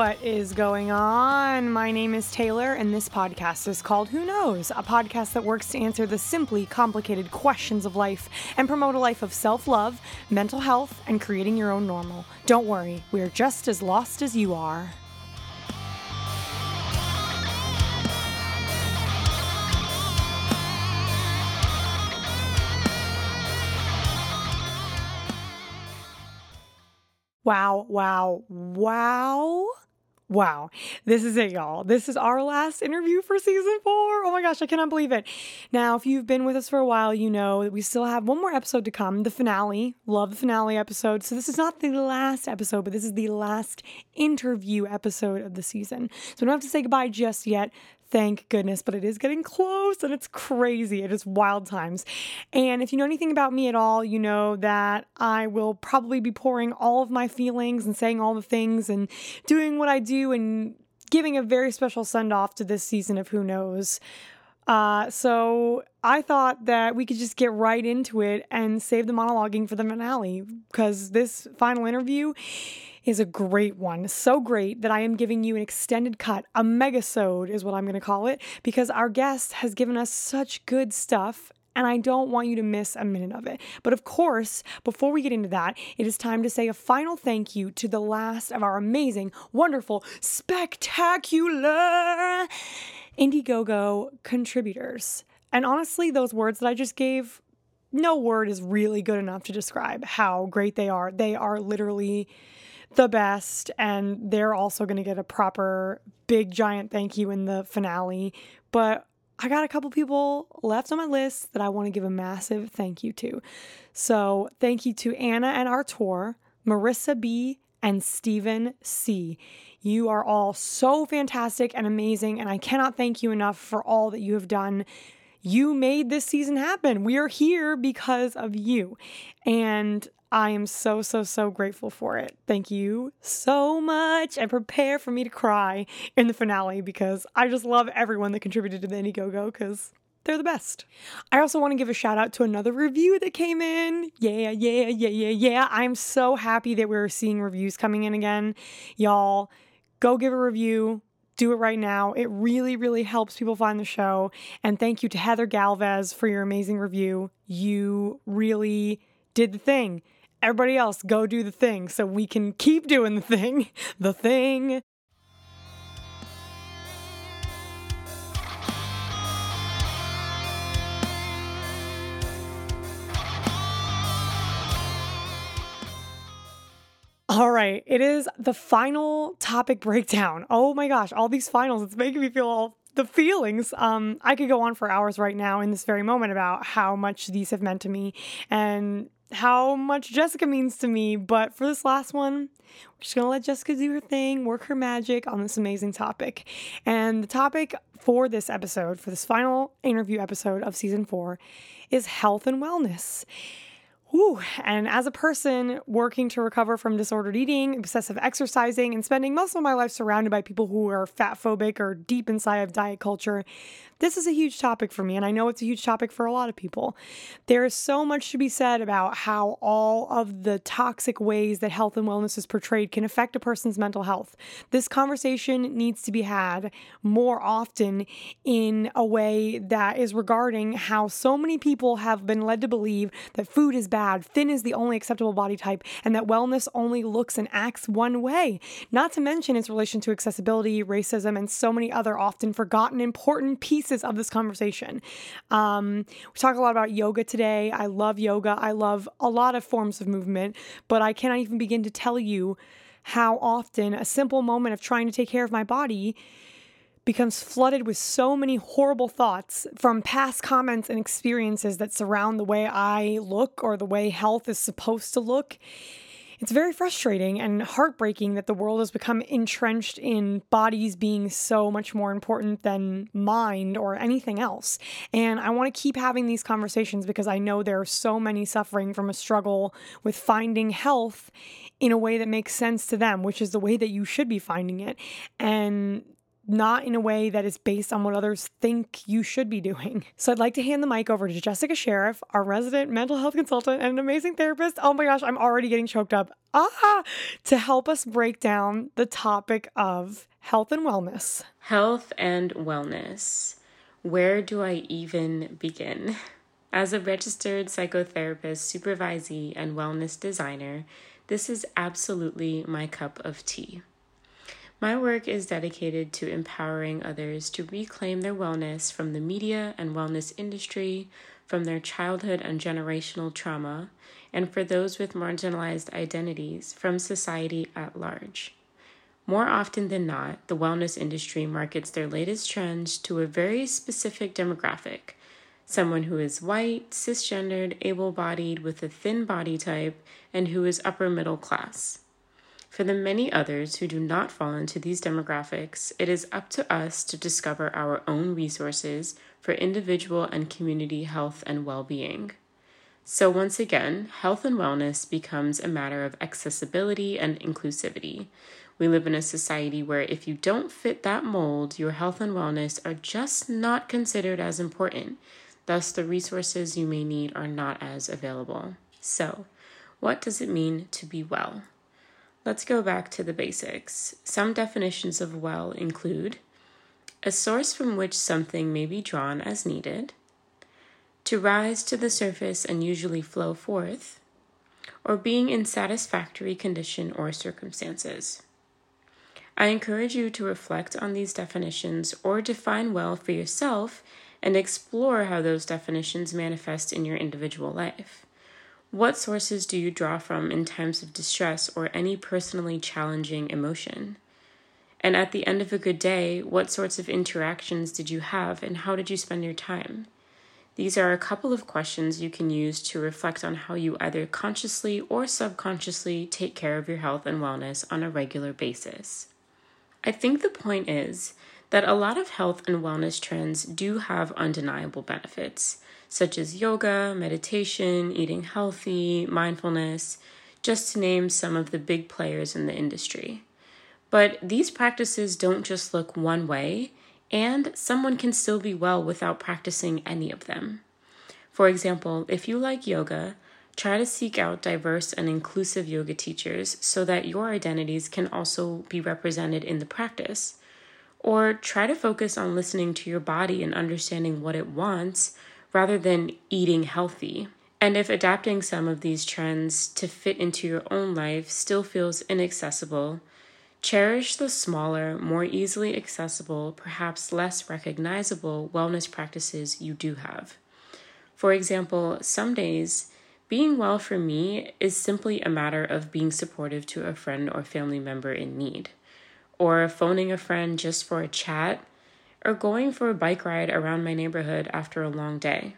What is going on? My name is Taylor, and this podcast is called Who Knows? A podcast that works to answer the simply complicated questions of life and promote a life of self love, mental health, and creating your own normal. Don't worry, we're just as lost as you are. Wow, wow, wow. Wow. This is it, y'all. This is our last interview for season four. Oh my gosh, I cannot believe it. Now, if you've been with us for a while, you know that we still have one more episode to come, the finale. Love the finale episode. So, this is not the last episode, but this is the last interview episode of the season. So, we don't have to say goodbye just yet. Thank goodness, but it is getting close and it's crazy. It is wild times. And if you know anything about me at all, you know that I will probably be pouring all of my feelings and saying all the things and doing what I do and giving a very special send off to this season of Who Knows. Uh, so I thought that we could just get right into it and save the monologuing for the finale because this final interview is a great one. So great that I am giving you an extended cut, a megasode is what I'm going to call it, because our guest has given us such good stuff and I don't want you to miss a minute of it. But of course, before we get into that, it is time to say a final thank you to the last of our amazing, wonderful, spectacular Indiegogo contributors. And honestly, those words that I just gave, no word is really good enough to describe how great they are. They are literally the best, and they're also going to get a proper big giant thank you in the finale. But I got a couple people left on my list that I want to give a massive thank you to. So, thank you to Anna and Artur, Marissa B, and Stephen C. You are all so fantastic and amazing, and I cannot thank you enough for all that you have done. You made this season happen. We are here because of you. And I am so, so, so grateful for it. Thank you so much. And prepare for me to cry in the finale because I just love everyone that contributed to the Indiegogo because they're the best. I also want to give a shout out to another review that came in. Yeah, yeah, yeah, yeah, yeah. I'm so happy that we're seeing reviews coming in again. Y'all, go give a review. Do it right now. It really, really helps people find the show. And thank you to Heather Galvez for your amazing review. You really did the thing. Everybody else, go do the thing so we can keep doing the thing. The thing. All right, it is the final topic breakdown. Oh my gosh, all these finals, it's making me feel all the feelings. Um, I could go on for hours right now in this very moment about how much these have meant to me and how much Jessica means to me. But for this last one, we're just gonna let Jessica do her thing, work her magic on this amazing topic. And the topic for this episode, for this final interview episode of season four, is health and wellness. Whew. And as a person working to recover from disordered eating, obsessive exercising, and spending most of my life surrounded by people who are fat phobic or deep inside of diet culture, this is a huge topic for me, and I know it's a huge topic for a lot of people. There is so much to be said about how all of the toxic ways that health and wellness is portrayed can affect a person's mental health. This conversation needs to be had more often in a way that is regarding how so many people have been led to believe that food is bad, thin is the only acceptable body type, and that wellness only looks and acts one way. Not to mention its relation to accessibility, racism, and so many other often forgotten important pieces pieces of this conversation. Um, we talk a lot about yoga today. I love yoga. I love a lot of forms of movement, but I cannot even begin to tell you how often a simple moment of trying to take care of my body becomes flooded with so many horrible thoughts from past comments and experiences that surround the way I look or the way health is supposed to look. It's very frustrating and heartbreaking that the world has become entrenched in bodies being so much more important than mind or anything else. And I want to keep having these conversations because I know there are so many suffering from a struggle with finding health in a way that makes sense to them, which is the way that you should be finding it. And not in a way that is based on what others think you should be doing. So I'd like to hand the mic over to Jessica Sheriff, our resident mental health consultant and an amazing therapist. Oh my gosh, I'm already getting choked up. Ah, to help us break down the topic of health and wellness. Health and wellness. Where do I even begin? As a registered psychotherapist, supervisee, and wellness designer, this is absolutely my cup of tea. My work is dedicated to empowering others to reclaim their wellness from the media and wellness industry, from their childhood and generational trauma, and for those with marginalized identities from society at large. More often than not, the wellness industry markets their latest trends to a very specific demographic someone who is white, cisgendered, able bodied, with a thin body type, and who is upper middle class. For the many others who do not fall into these demographics, it is up to us to discover our own resources for individual and community health and well being. So, once again, health and wellness becomes a matter of accessibility and inclusivity. We live in a society where if you don't fit that mold, your health and wellness are just not considered as important. Thus, the resources you may need are not as available. So, what does it mean to be well? Let's go back to the basics. Some definitions of well include a source from which something may be drawn as needed, to rise to the surface and usually flow forth, or being in satisfactory condition or circumstances. I encourage you to reflect on these definitions or define well for yourself and explore how those definitions manifest in your individual life. What sources do you draw from in times of distress or any personally challenging emotion? And at the end of a good day, what sorts of interactions did you have and how did you spend your time? These are a couple of questions you can use to reflect on how you either consciously or subconsciously take care of your health and wellness on a regular basis. I think the point is that a lot of health and wellness trends do have undeniable benefits such as yoga, meditation, eating healthy, mindfulness, just to name some of the big players in the industry. But these practices don't just look one way, and someone can still be well without practicing any of them. For example, if you like yoga, try to seek out diverse and inclusive yoga teachers so that your identities can also be represented in the practice. Or try to focus on listening to your body and understanding what it wants rather than eating healthy. And if adapting some of these trends to fit into your own life still feels inaccessible, cherish the smaller, more easily accessible, perhaps less recognizable wellness practices you do have. For example, some days, being well for me is simply a matter of being supportive to a friend or family member in need, or phoning a friend just for a chat or going for a bike ride around my neighborhood after a long day.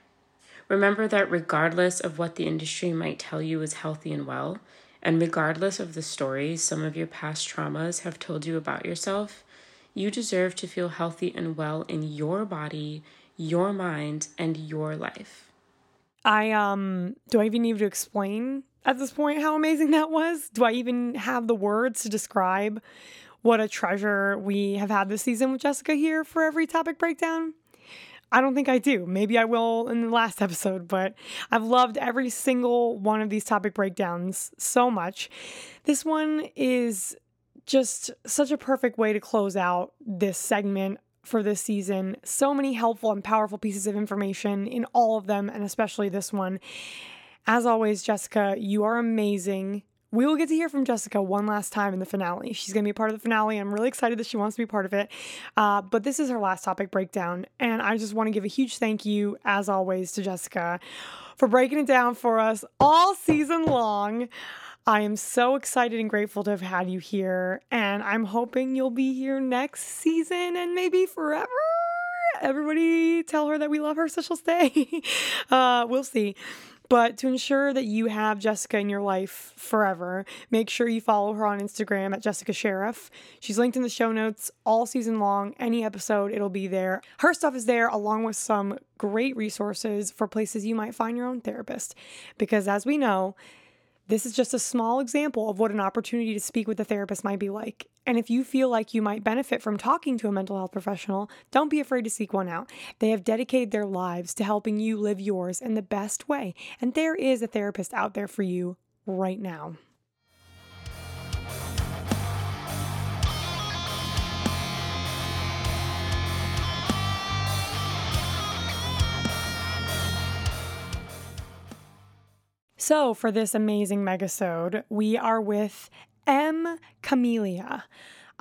Remember that regardless of what the industry might tell you is healthy and well, and regardless of the stories some of your past traumas have told you about yourself, you deserve to feel healthy and well in your body, your mind, and your life. I um do I even need to explain at this point how amazing that was? Do I even have the words to describe what a treasure we have had this season with Jessica here for every topic breakdown. I don't think I do. Maybe I will in the last episode, but I've loved every single one of these topic breakdowns so much. This one is just such a perfect way to close out this segment for this season. So many helpful and powerful pieces of information in all of them, and especially this one. As always, Jessica, you are amazing. We will get to hear from Jessica one last time in the finale. She's going to be a part of the finale. I'm really excited that she wants to be part of it. Uh, but this is her last topic breakdown. And I just want to give a huge thank you, as always, to Jessica for breaking it down for us all season long. I am so excited and grateful to have had you here. And I'm hoping you'll be here next season and maybe forever. Everybody tell her that we love her so she'll stay. uh, we'll see. But to ensure that you have Jessica in your life forever, make sure you follow her on Instagram at Jessica Sheriff. She's linked in the show notes all season long. Any episode, it'll be there. Her stuff is there along with some great resources for places you might find your own therapist. Because as we know, This is just a small example of what an opportunity to speak with a therapist might be like. And if you feel like you might benefit from talking to a mental health professional, don't be afraid to seek one out. They have dedicated their lives to helping you live yours in the best way. And there is a therapist out there for you right now. So, for this amazing megasode, we are with M. Camellia.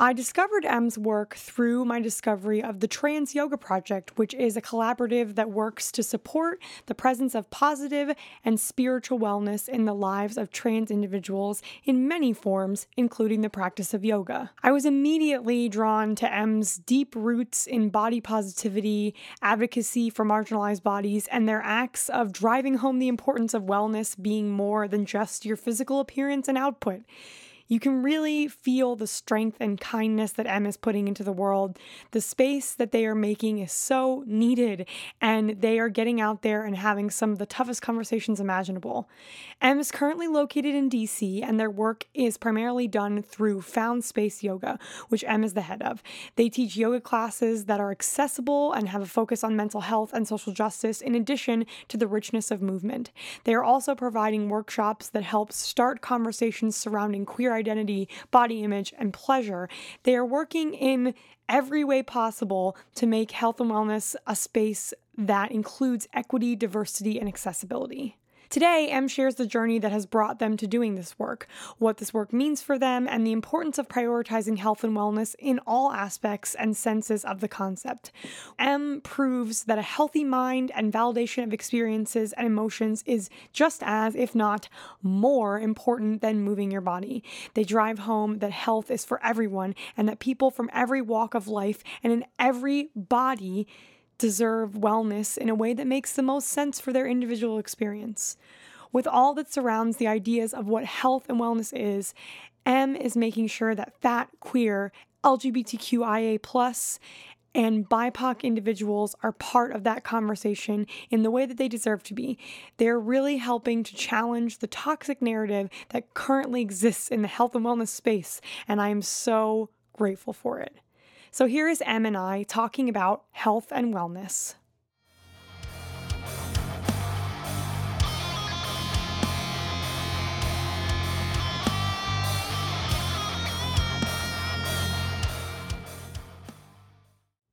I discovered M's work through my discovery of the Trans Yoga Project, which is a collaborative that works to support the presence of positive and spiritual wellness in the lives of trans individuals in many forms, including the practice of yoga. I was immediately drawn to M's deep roots in body positivity, advocacy for marginalized bodies, and their acts of driving home the importance of wellness being more than just your physical appearance and output you can really feel the strength and kindness that M is putting into the world. The space that they are making is so needed, and they are getting out there and having some of the toughest conversations imaginable. M is currently located in DC, and their work is primarily done through Found Space Yoga, which M is the head of. They teach yoga classes that are accessible and have a focus on mental health and social justice, in addition to the richness of movement. They are also providing workshops that help start conversations surrounding queer identity, body image, and pleasure. They are working in every way possible to make health and wellness a space that includes equity, diversity, and accessibility. Today, M shares the journey that has brought them to doing this work, what this work means for them, and the importance of prioritizing health and wellness in all aspects and senses of the concept. M proves that a healthy mind and validation of experiences and emotions is just as, if not more, important than moving your body. They drive home that health is for everyone and that people from every walk of life and in every body deserve wellness in a way that makes the most sense for their individual experience. With all that surrounds the ideas of what health and wellness is, M is making sure that fat, queer, LGBTQIA, and BIPOC individuals are part of that conversation in the way that they deserve to be. They're really helping to challenge the toxic narrative that currently exists in the health and wellness space, and I am so grateful for it. So here is M and I talking about health and wellness.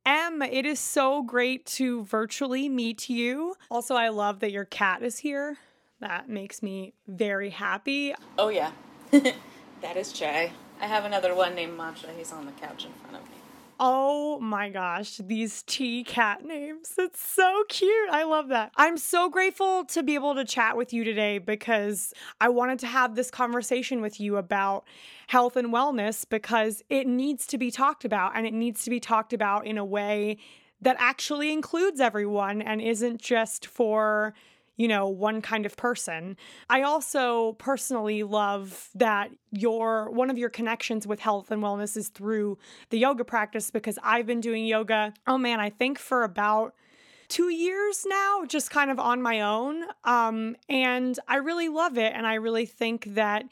M, it is so great to virtually meet you. Also, I love that your cat is here. That makes me very happy. Oh, yeah. that is Jay. I have another one named Matcha. He's on the couch in front of me. Oh my gosh, these tea cat names. It's so cute. I love that. I'm so grateful to be able to chat with you today because I wanted to have this conversation with you about health and wellness because it needs to be talked about and it needs to be talked about in a way that actually includes everyone and isn't just for you know, one kind of person. I also personally love that your one of your connections with health and wellness is through the yoga practice because I've been doing yoga. Oh man, I think for about two years now, just kind of on my own. Um, and I really love it. And I really think that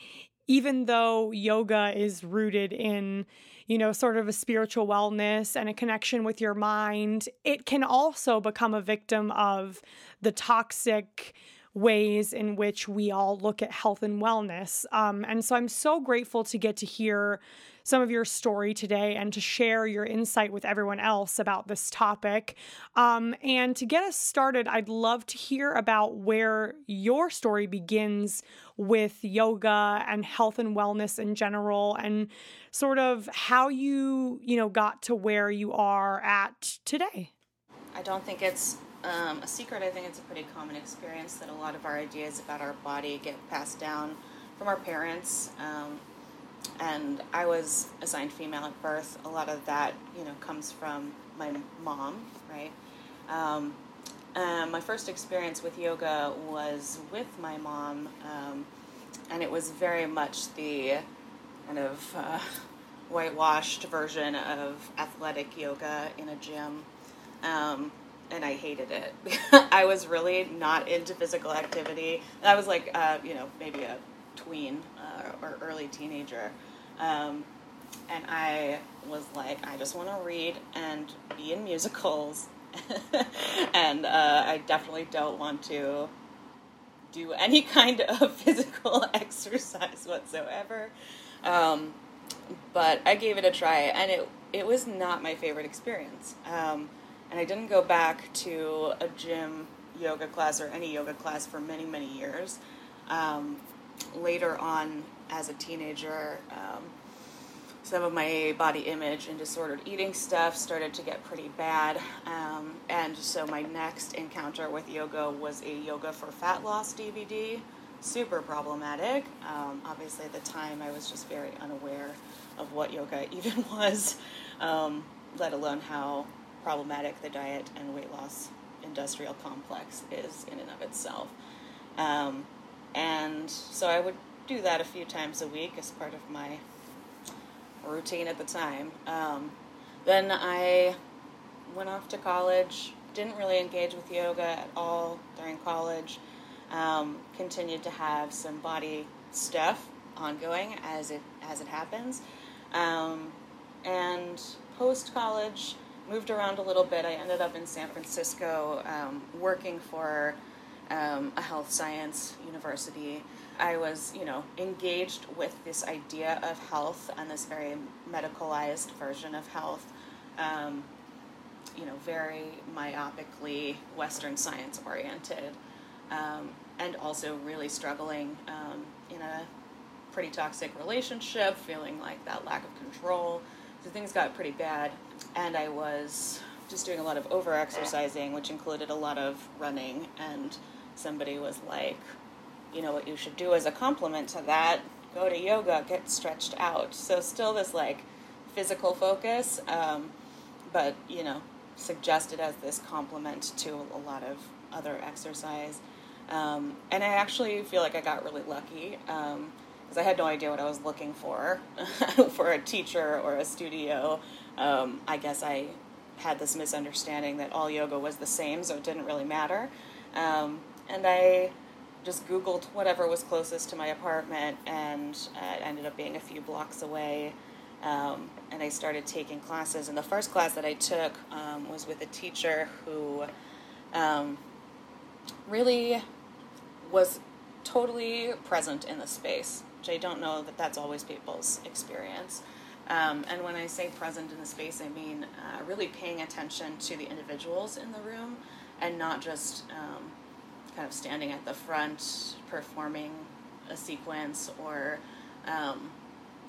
even though yoga is rooted in you know, sort of a spiritual wellness and a connection with your mind, it can also become a victim of the toxic ways in which we all look at health and wellness. Um, and so I'm so grateful to get to hear some of your story today and to share your insight with everyone else about this topic. Um, and to get us started, I'd love to hear about where your story begins with yoga and health and wellness in general and sort of how you, you know, got to where you are at today. I don't think it's um, a secret. I think it's a pretty common experience that a lot of our ideas about our body get passed down from our parents. Um, and I was assigned female at birth. A lot of that, you know, comes from my mom, right? Um, um, my first experience with yoga was with my mom, um, and it was very much the kind of uh, whitewashed version of athletic yoga in a gym. Um, and I hated it. I was really not into physical activity. I was like, uh, you know, maybe a tween uh, or early teenager. Um, and I was like, I just want to read and be in musicals. and uh, I definitely don't want to do any kind of physical exercise whatsoever. Um, but I gave it a try, and it it was not my favorite experience. Um, and I didn't go back to a gym yoga class or any yoga class for many many years. Um, later on, as a teenager, um, some of my body image and disordered eating stuff started to get pretty bad. Um, and so my next encounter with yoga was a Yoga for Fat Loss DVD. Super problematic. Um, obviously, at the time, I was just very unaware of what yoga even was, um, let alone how problematic the diet and weight loss industrial complex is in and of itself. Um, and so I would do that a few times a week as part of my routine at the time. Um, then I went off to college, didn't really engage with yoga at all during college. Um, continued to have some body stuff ongoing as it as it happens, um, and post college moved around a little bit. I ended up in San Francisco um, working for um, a health science university I was, you know, engaged with this idea of health and this very medicalized version of health, um, you know, very myopically Western science oriented, um, and also really struggling um, in a pretty toxic relationship, feeling like that lack of control. So things got pretty bad, and I was just doing a lot of over exercising, which included a lot of running, and somebody was like, you know, what you should do as a complement to that, go to yoga, get stretched out. So still this like physical focus, um, but you know, suggested as this complement to a lot of other exercise. Um, and I actually feel like I got really lucky because um, I had no idea what I was looking for for a teacher or a studio. Um, I guess I had this misunderstanding that all yoga was the same, so it didn't really matter. And I just Googled whatever was closest to my apartment, and uh, it ended up being a few blocks away. Um, and I started taking classes. And the first class that I took um, was with a teacher who um, really was totally present in the space, which I don't know that that's always people's experience. Um, and when I say present in the space, I mean uh, really paying attention to the individuals in the room and not just um, kind of standing at the front performing a sequence or um,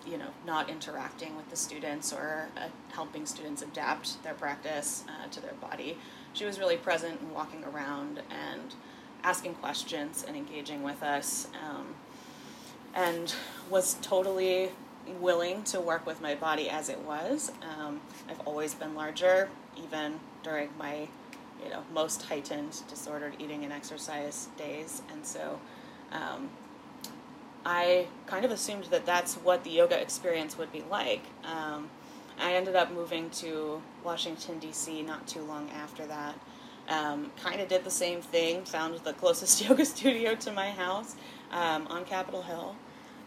you know not interacting with the students or uh, helping students adapt their practice uh, to their body. She was really present and walking around and asking questions and engaging with us um, and was totally willing to work with my body as it was. Um, i've always been larger even during my you know most heightened disordered eating and exercise days, and so um, I kind of assumed that that's what the yoga experience would be like. Um, I ended up moving to Washington D.C. not too long after that. Um, kind of did the same thing. Found the closest yoga studio to my house um, on Capitol Hill,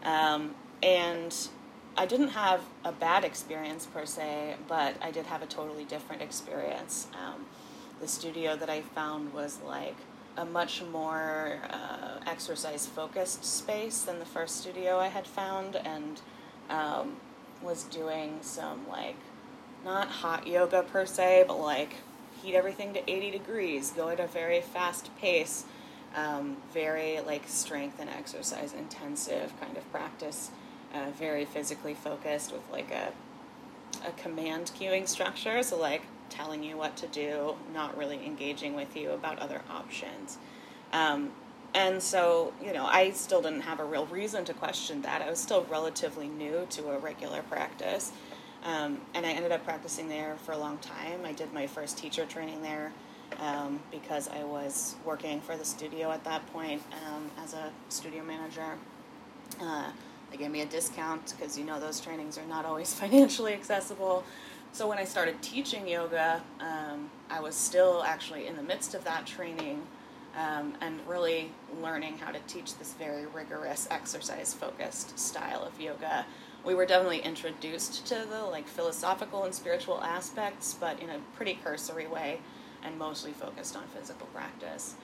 um, and I didn't have a bad experience per se, but I did have a totally different experience. Um, the studio that I found was like a much more uh, exercise focused space than the first studio I had found, and um, was doing some like not hot yoga per se, but like heat everything to 80 degrees, go at a very fast pace, um, very like strength and exercise intensive kind of practice, uh, very physically focused with like a a command cueing structure. So like telling you what to do, not really engaging with you about other options. Um, and so, you know, I still didn't have a real reason to question that. I was still relatively new to a regular practice. Um, and I ended up practicing there for a long time. I did my first teacher training there um, because I was working for the studio at that point um, as a studio manager. Uh, they gave me a discount because you know those trainings are not always financially accessible. So when I started teaching yoga, um, I was still actually in the midst of that training, um, and really learning how to teach this very rigorous exercise focused style of yoga. We were definitely introduced to the like philosophical and spiritual aspects, but in a pretty cursory way and mostly focused on physical practice.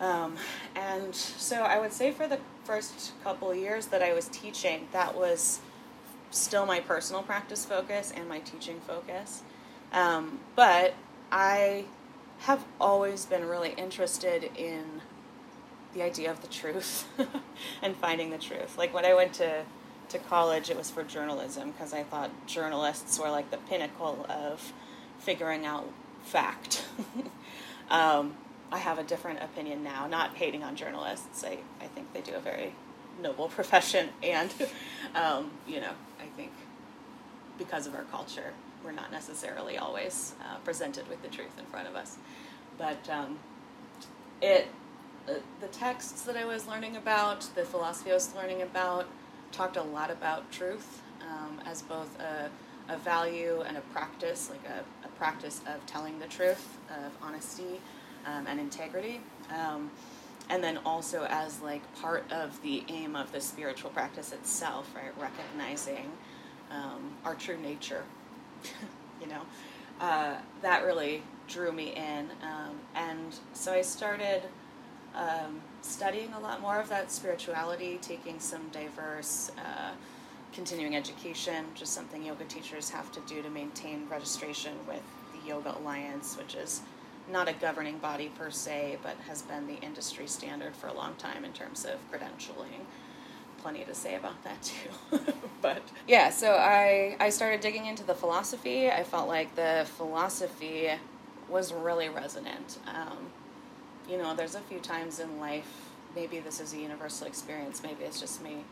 Um, and so I would say for the first couple years that I was teaching, that was still my personal practice focus and my teaching focus. Um, but I have always been really interested in the idea of the truth and finding the truth. Like when I went to, to college, it was for journalism because I thought journalists were like the pinnacle of figuring out fact. um, I have a different opinion now, not hating on journalists. I, I think they do a very noble profession, and, um, you know, because of our culture, we're not necessarily always uh, presented with the truth in front of us. But um, it, the texts that I was learning about, the philosophy I was learning about, talked a lot about truth um, as both a, a value and a practice, like a, a practice of telling the truth, of honesty um, and integrity. Um, and then also as like part of the aim of the spiritual practice itself, right? Recognizing um, our true nature, you know, uh, that really drew me in. Um, and so I started um, studying a lot more of that spirituality, taking some diverse uh, continuing education, just something yoga teachers have to do to maintain registration with the Yoga Alliance, which is not a governing body per se, but has been the industry standard for a long time in terms of credentialing. Plenty to say about that too. but yeah, so I, I started digging into the philosophy. I felt like the philosophy was really resonant. Um, you know, there's a few times in life, maybe this is a universal experience, maybe it's just me,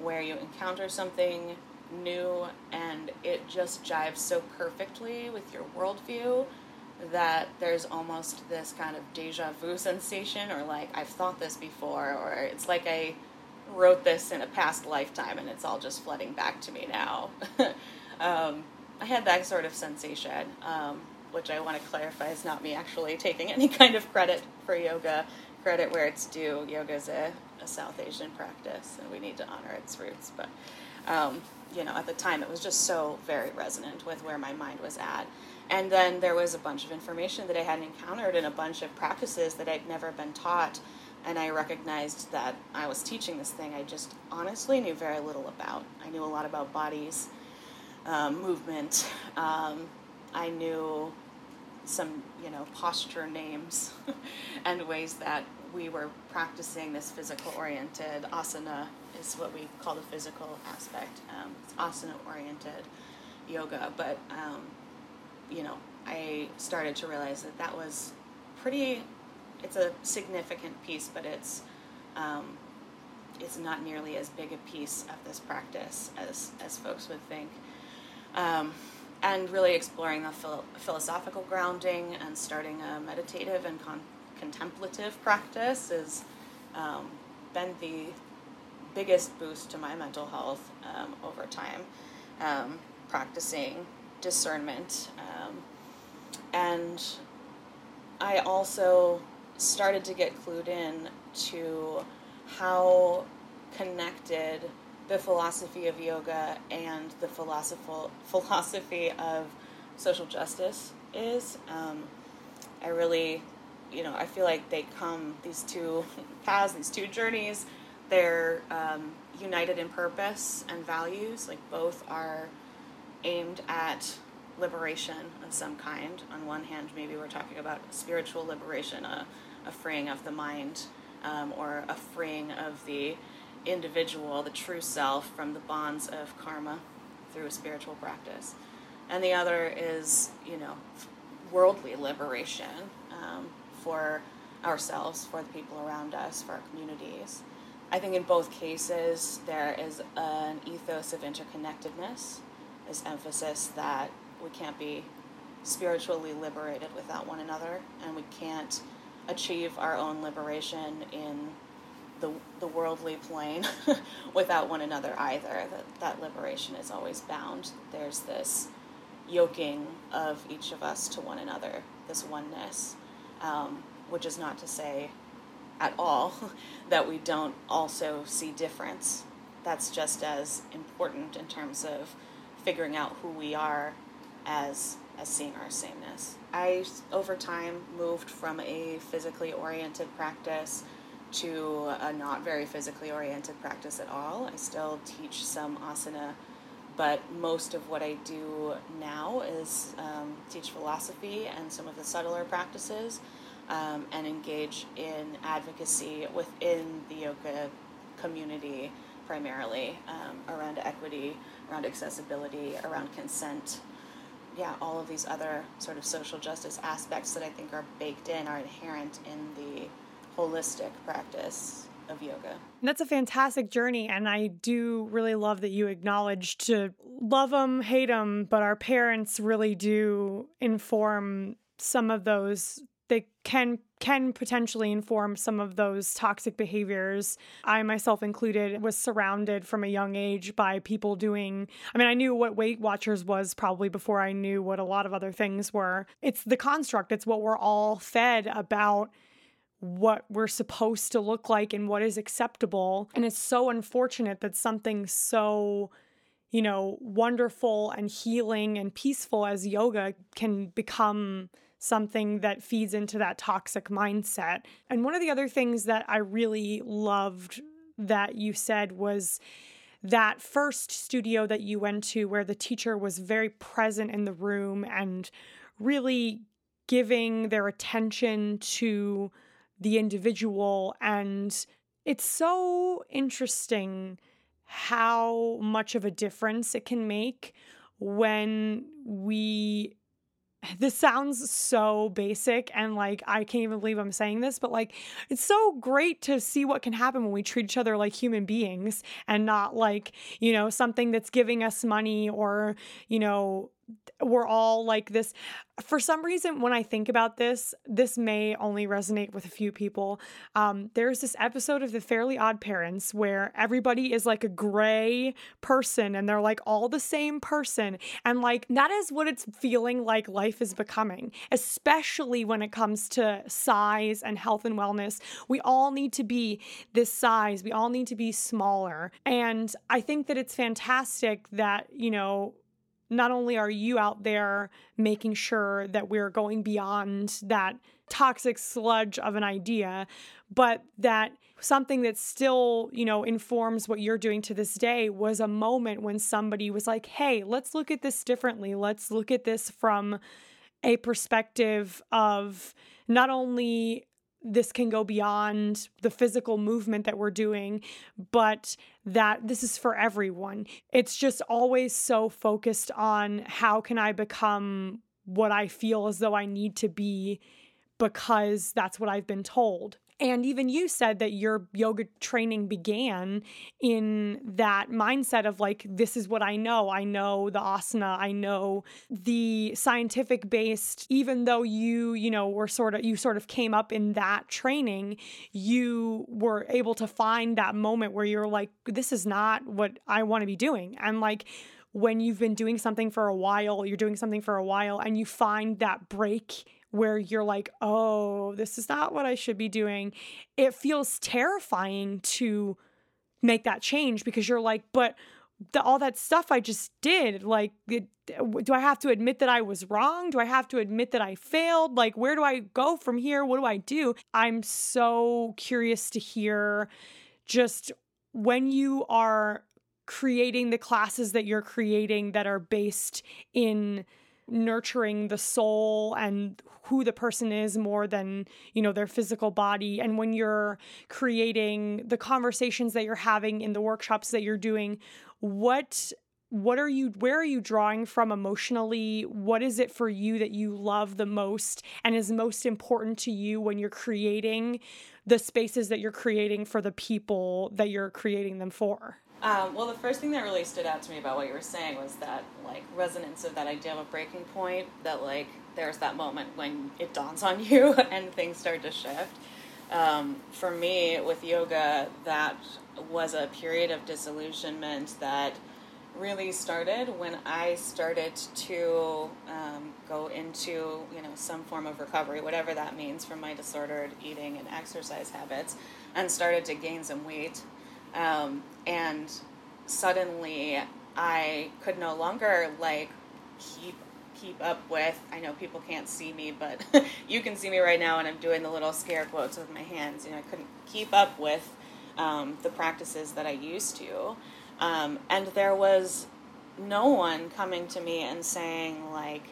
where you encounter something new and it just jives so perfectly with your worldview that there's almost this kind of deja vu sensation, or like I've thought this before, or it's like I wrote this in a past lifetime and it's all just flooding back to me now. um, I had that sort of sensation, um, which I want to clarify is not me actually taking any kind of credit for yoga. Credit where it's due. Yoga is a, a South Asian practice, and we need to honor its roots. But um, you know, at the time, it was just so very resonant with where my mind was at. And then there was a bunch of information that I hadn't encountered and a bunch of practices that I'd never been taught. And I recognized that I was teaching this thing I just honestly knew very little about. I knew a lot about bodies, um, movement. Um, I knew some, you know, posture names and ways that we were practicing this physical oriented asana is what we call the physical aspect. Um, it's asana oriented yoga, but um, you know, I started to realize that that was pretty. It's a significant piece, but it's um, it's not nearly as big a piece of this practice as as folks would think. Um, and really exploring the phil- philosophical grounding and starting a meditative and con- contemplative practice has um, been the biggest boost to my mental health um, over time. Um, practicing discernment. Um, and I also started to get clued in to how connected the philosophy of yoga and the philosophical philosophy of social justice is. Um, I really, you know, I feel like they come these two paths, these two journeys. They're um, united in purpose and values. Like both are aimed at liberation of some kind. On one hand, maybe we're talking about spiritual liberation, a, a freeing of the mind, um, or a freeing of the individual, the true self, from the bonds of karma through a spiritual practice. And the other is, you know, worldly liberation um, for ourselves, for the people around us, for our communities. I think in both cases there is an ethos of interconnectedness this emphasis that we can't be spiritually liberated without one another, and we can't achieve our own liberation in the, the worldly plane without one another either. That, that liberation is always bound. There's this yoking of each of us to one another, this oneness, um, which is not to say at all that we don't also see difference. That's just as important in terms of figuring out who we are as as seeing our sameness. I over time moved from a physically oriented practice to a not very physically oriented practice at all. I still teach some asana, but most of what I do now is um, teach philosophy and some of the subtler practices um, and engage in advocacy within the yoga community primarily um, around equity, around accessibility, around consent. Yeah, all of these other sort of social justice aspects that I think are baked in, are inherent in the holistic practice of yoga. That's a fantastic journey. And I do really love that you acknowledge to love them, hate them, but our parents really do inform some of those can can potentially inform some of those toxic behaviors. I myself included was surrounded from a young age by people doing I mean I knew what Weight Watchers was probably before I knew what a lot of other things were. It's the construct, it's what we're all fed about what we're supposed to look like and what is acceptable. And it's so unfortunate that something so, you know, wonderful and healing and peaceful as yoga can become something that feeds into that toxic mindset. And one of the other things that I really loved that you said was that first studio that you went to where the teacher was very present in the room and really giving their attention to the individual. And it's so interesting how much of a difference it can make when we this sounds so basic and like I can't even believe I'm saying this, but like it's so great to see what can happen when we treat each other like human beings and not like, you know, something that's giving us money or, you know, we're all like this. For some reason, when I think about this, this may only resonate with a few people. Um, there's this episode of The Fairly Odd Parents where everybody is like a gray person and they're like all the same person. And like that is what it's feeling like life is becoming, especially when it comes to size and health and wellness. We all need to be this size, we all need to be smaller. And I think that it's fantastic that, you know, not only are you out there making sure that we're going beyond that toxic sludge of an idea, but that something that still, you know, informs what you're doing to this day was a moment when somebody was like, hey, let's look at this differently. Let's look at this from a perspective of not only this can go beyond the physical movement that we're doing, but that this is for everyone. It's just always so focused on how can I become what I feel as though I need to be because that's what I've been told. And even you said that your yoga training began in that mindset of like, this is what I know. I know the asana, I know the scientific based, even though you, you know, were sort of, you sort of came up in that training, you were able to find that moment where you're like, this is not what I want to be doing. And like, when you've been doing something for a while, you're doing something for a while, and you find that break where you're like, oh, this is not what I should be doing, it feels terrifying to make that change because you're like, but the, all that stuff I just did, like, it, do I have to admit that I was wrong? Do I have to admit that I failed? Like, where do I go from here? What do I do? I'm so curious to hear just when you are creating the classes that you're creating that are based in nurturing the soul and who the person is more than you know their physical body. And when you're creating the conversations that you're having in the workshops that you're doing what what are you where are you drawing from emotionally? What is it for you that you love the most and is most important to you when you're creating the spaces that you're creating for the people that you're creating them for um, well, the first thing that really stood out to me about what you were saying was that like resonance of that idea of a breaking point. That like there's that moment when it dawns on you and things start to shift. Um, for me, with yoga, that was a period of disillusionment that really started when I started to um, go into you know some form of recovery, whatever that means, from my disordered eating and exercise habits, and started to gain some weight. Um, and suddenly, I could no longer like keep keep up with. I know people can't see me, but you can see me right now, and I'm doing the little scare quotes with my hands. You know, I couldn't keep up with um, the practices that I used to. Um, and there was no one coming to me and saying, like,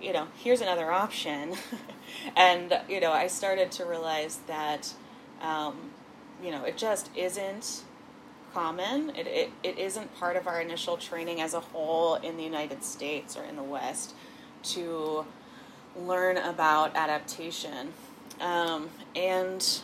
you know, here's another option. and, you know, I started to realize that, um, you know, it just isn't common. It, it, it isn't part of our initial training as a whole in the United States or in the West to learn about adaptation. Um, and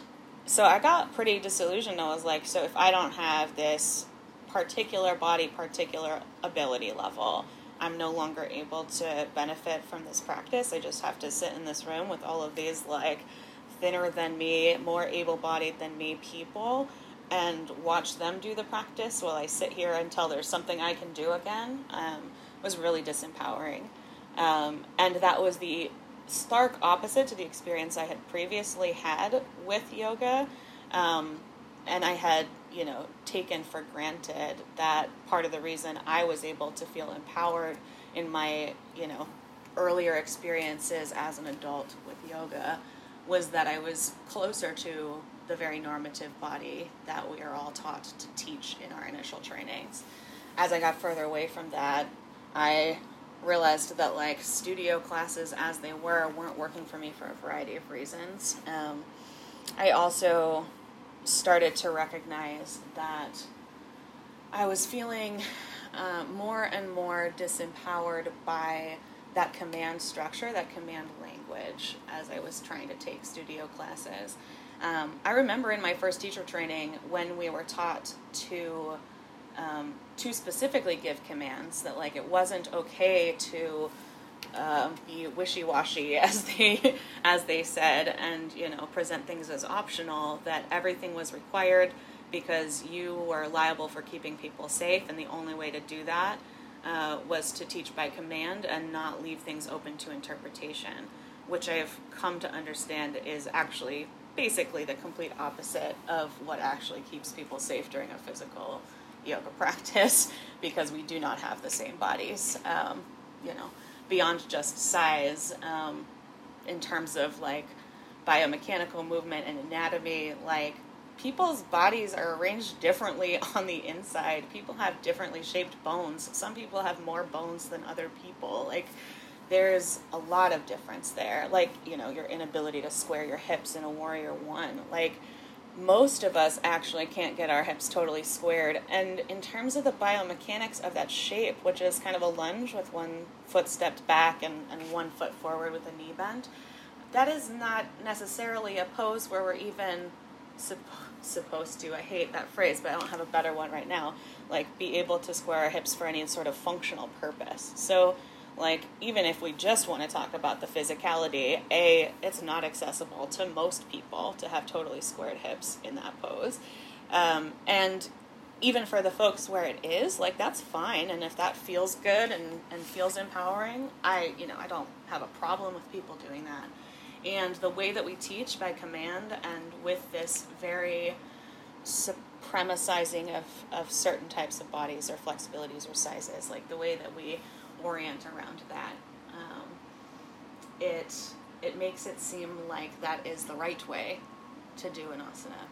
so I got pretty disillusioned. I was like, so if I don't have this particular body, particular ability level, I'm no longer able to benefit from this practice. I just have to sit in this room with all of these like thinner than me, more able bodied than me people and watch them do the practice while I sit here until there's something I can do again um, was really disempowering. Um, and that was the stark opposite to the experience I had previously had with yoga. Um, and I had, you know, taken for granted that part of the reason I was able to feel empowered in my, you know, earlier experiences as an adult with yoga was that I was closer to the very normative body that we are all taught to teach in our initial trainings. As I got further away from that, I realized that like studio classes as they were weren't working for me for a variety of reasons. Um, I also started to recognize that I was feeling uh, more and more disempowered by that command structure, that command language, as I was trying to take studio classes. Um, I remember in my first teacher training when we were taught to um, to specifically give commands that like it wasn't okay to uh, be wishy-washy as they as they said and you know present things as optional that everything was required because you were liable for keeping people safe and the only way to do that uh, was to teach by command and not leave things open to interpretation which i've come to understand is actually basically the complete opposite of what actually keeps people safe during a physical yoga practice because we do not have the same bodies. Um, you know, beyond just size, um, in terms of like biomechanical movement and anatomy, like people's bodies are arranged differently on the inside. People have differently shaped bones. Some people have more bones than other people. Like there's a lot of difference there. Like, you know, your inability to square your hips in a warrior one. Like, most of us actually can't get our hips totally squared. And in terms of the biomechanics of that shape, which is kind of a lunge with one foot stepped back and, and one foot forward with a knee bent, that is not necessarily a pose where we're even sup- supposed to, I hate that phrase, but I don't have a better one right now, like be able to square our hips for any sort of functional purpose. So, like even if we just want to talk about the physicality a it's not accessible to most people to have totally squared hips in that pose. Um, and even for the folks where it is like that's fine. And if that feels good and, and feels empowering i you know i don't have a problem with people doing that and the way that we teach by command and with this very supremacizing of, of certain types of bodies or flexibilities or sizes like the way that we orient around that. Um, it it makes it seem like that is the right way to do an asana.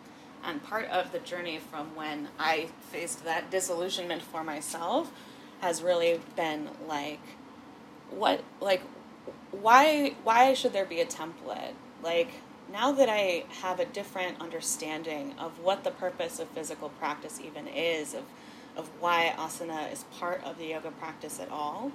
And part of the journey from when I faced that disillusionment for myself has really been like, what like why why should there be a template? Like now that I have a different understanding of what the purpose of physical practice even is, of of why asana is part of the yoga practice at all,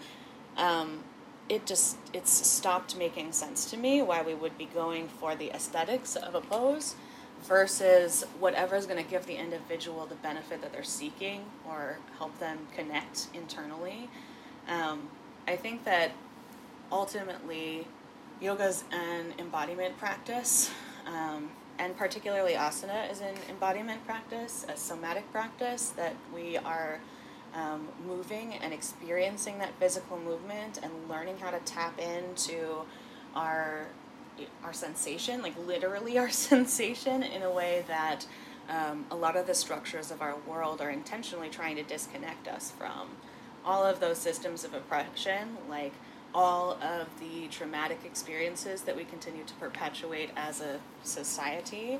um, it just it's stopped making sense to me why we would be going for the aesthetics of a pose versus whatever is going to give the individual the benefit that they're seeking or help them connect internally. Um, I think that ultimately yoga is an embodiment practice. Um, and particularly asana is an embodiment practice, a somatic practice that we are um, moving and experiencing that physical movement and learning how to tap into our our sensation, like literally our sensation, in a way that um, a lot of the structures of our world are intentionally trying to disconnect us from. All of those systems of oppression, like all of the traumatic experiences that we continue to perpetuate as a society,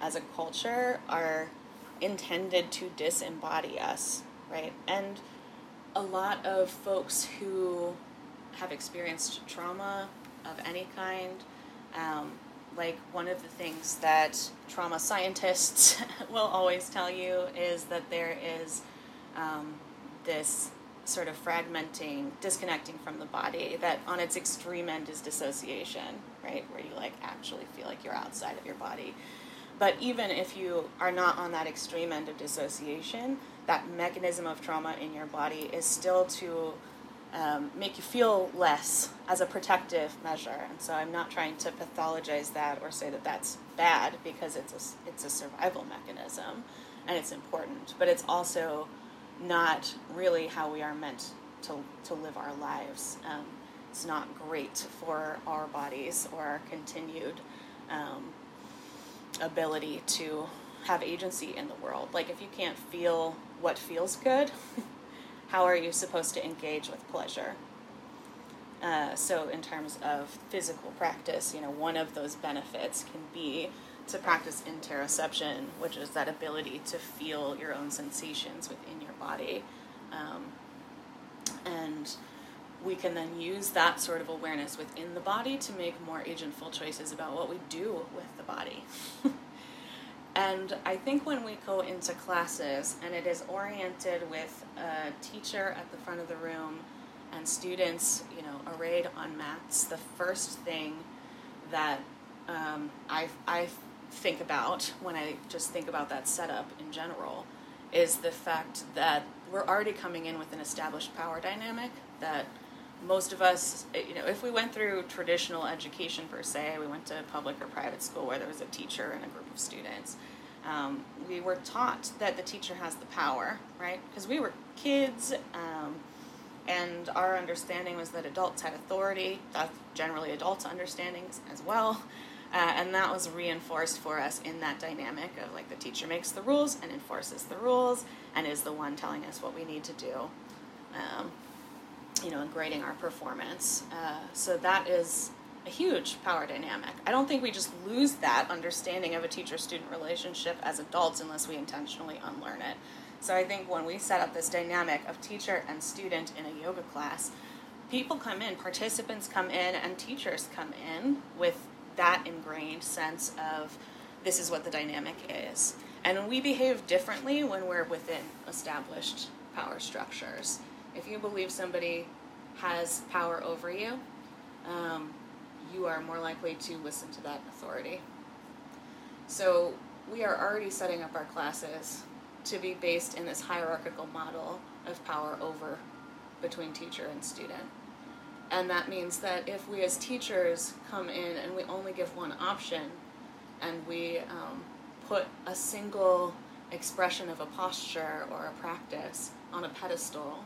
as a culture, are intended to disembody us right? And a lot of folks who have experienced trauma of any kind, um, like one of the things that trauma scientists will always tell you is that there is um, this sort of fragmenting, disconnecting from the body that on its extreme end is dissociation, right? Where you like actually feel like you're outside of your body. But even if you are not on that extreme end of dissociation, that mechanism of trauma in your body is still to um, make you feel less as a protective measure. And so I'm not trying to pathologize that or say that that's bad because it's a, it's a survival mechanism and it's important. But it's also not really how we are meant to, to live our lives. Um, it's not great for our bodies or our continued um, ability to have agency in the world. Like if you can't feel what feels good, how are you supposed to engage with pleasure? Uh, so, in terms of physical practice, you know, one of those benefits can be to practice interoception, which is that ability to feel your own sensations within your body. Um, and we can then use that sort of awareness within the body to make more agentful choices about what we do with the body. And I think when we go into classes and it is oriented with a teacher at the front of the room and students, you know, arrayed on mats, the first thing that um, I, I think about when I just think about that setup in general is the fact that we're already coming in with an established power dynamic that most of us, you know, if we went through traditional education per se, we went to public or private school where there was a teacher and a group of students. Um, we were taught that the teacher has the power, right? Because we were kids, um, and our understanding was that adults had authority. That's generally adults' understandings as well. Uh, and that was reinforced for us in that dynamic of like the teacher makes the rules and enforces the rules and is the one telling us what we need to do. Um, you know, and grading our performance. Uh, so that is a huge power dynamic. I don't think we just lose that understanding of a teacher student relationship as adults unless we intentionally unlearn it. So I think when we set up this dynamic of teacher and student in a yoga class, people come in, participants come in, and teachers come in with that ingrained sense of this is what the dynamic is. And we behave differently when we're within established power structures if you believe somebody has power over you, um, you are more likely to listen to that authority. So we are already setting up our classes to be based in this hierarchical model of power over between teacher and student. And that means that if we as teachers come in and we only give one option and we um, put a single expression of a posture or a practice on a pedestal,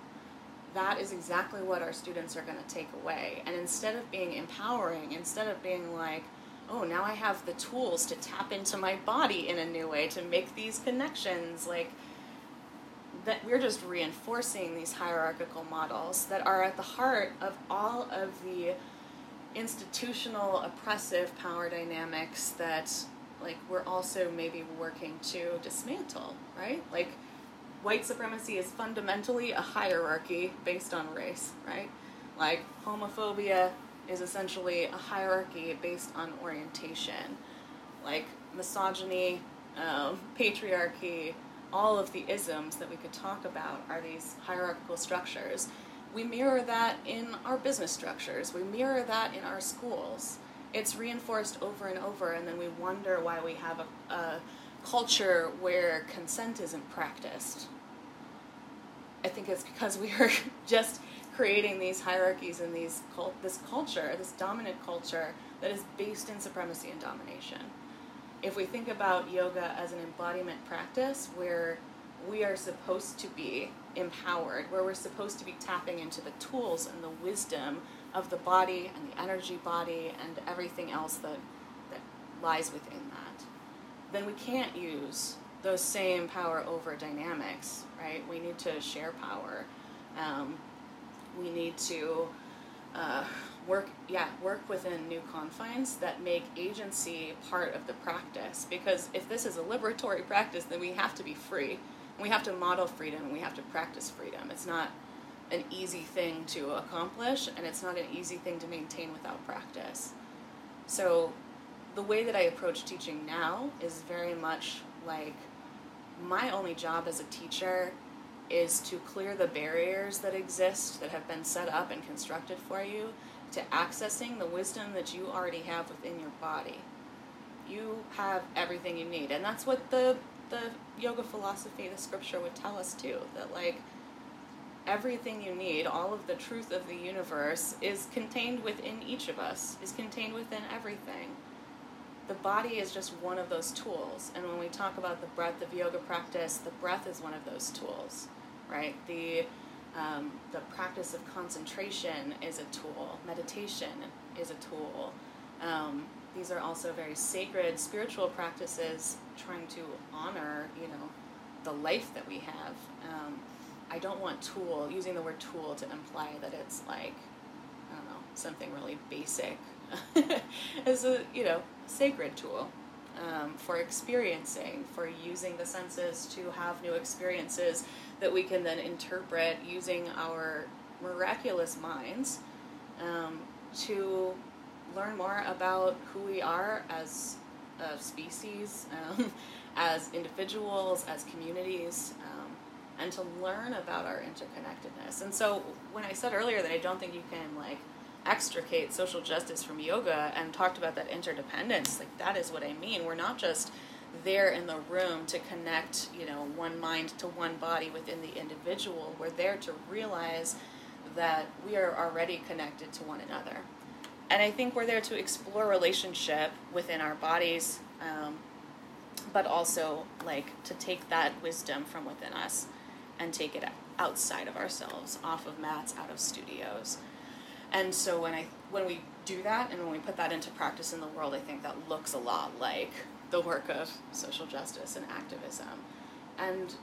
that is exactly what our students are going to take away. And instead of being empowering, instead of being like, oh, now I have the tools to tap into my body in a new way to make these connections, like, that we're just reinforcing these hierarchical models that are at the heart of all of the institutional oppressive power dynamics that like we're also maybe working to dismantle right like white supremacy is fundamentally a hierarchy based on race, right? Like homophobia is essentially a hierarchy based on orientation. Like misogyny, um, patriarchy, all of the isms that we could talk about are these hierarchical structures. We mirror that in our business structures, we mirror that in our schools. It's reinforced over and over, and then we wonder why we have a, a culture where consent isn't practiced I think it's because we are just creating these hierarchies and these cult, this culture, this dominant culture that is based in supremacy and domination. If we think about yoga as an embodiment practice where we are supposed to be empowered, where we're supposed to be tapping into the tools and the wisdom of the body and the energy body and everything else that, that lies within that, then we can't use those same power over dynamics, right? We need to share power. Um, we need to uh, work, yeah, work within new confines that make agency part of the practice. Because if this is a liberatory practice, then we have to be free we have to model freedom and we have to practice freedom. It's not an easy thing to accomplish and it's not an easy thing to maintain without practice. So the way that I approach teaching now is very much like my only job as a teacher is to clear the barriers that exist that have been set up and constructed for you to accessing the wisdom that you already have within your body. You have everything you need. And that's what the the yoga philosophy, the scripture would tell us too that like everything you need, all of the truth of the universe is contained within each of us, is contained within everything. The body is just one of those tools. And when we talk about the breath of yoga practice, the breath is one of those tools, right? The um, the practice of concentration is a tool. Meditation is a tool. Um, these are also very sacred spiritual practices trying to honor you know the life that we have um, i don't want tool using the word tool to imply that it's like i don't know something really basic as a you know sacred tool um, for experiencing for using the senses to have new experiences that we can then interpret using our miraculous minds um, to learn more about who we are as a species, um, as individuals, as communities, um, and to learn about our interconnectedness. And so, when I said earlier that I don't think you can like extricate social justice from yoga and talked about that interdependence, like that is what I mean. We're not just there in the room to connect, you know, one mind to one body within the individual. We're there to realize that we are already connected to one another and I think we're there to explore relationship within our bodies, um, but also like to take that wisdom from within us and take it outside of ourselves, off of mats, out of studios. And so when I when we do that and when we put that into practice in the world, I think that looks a lot like the work of social justice and activism. And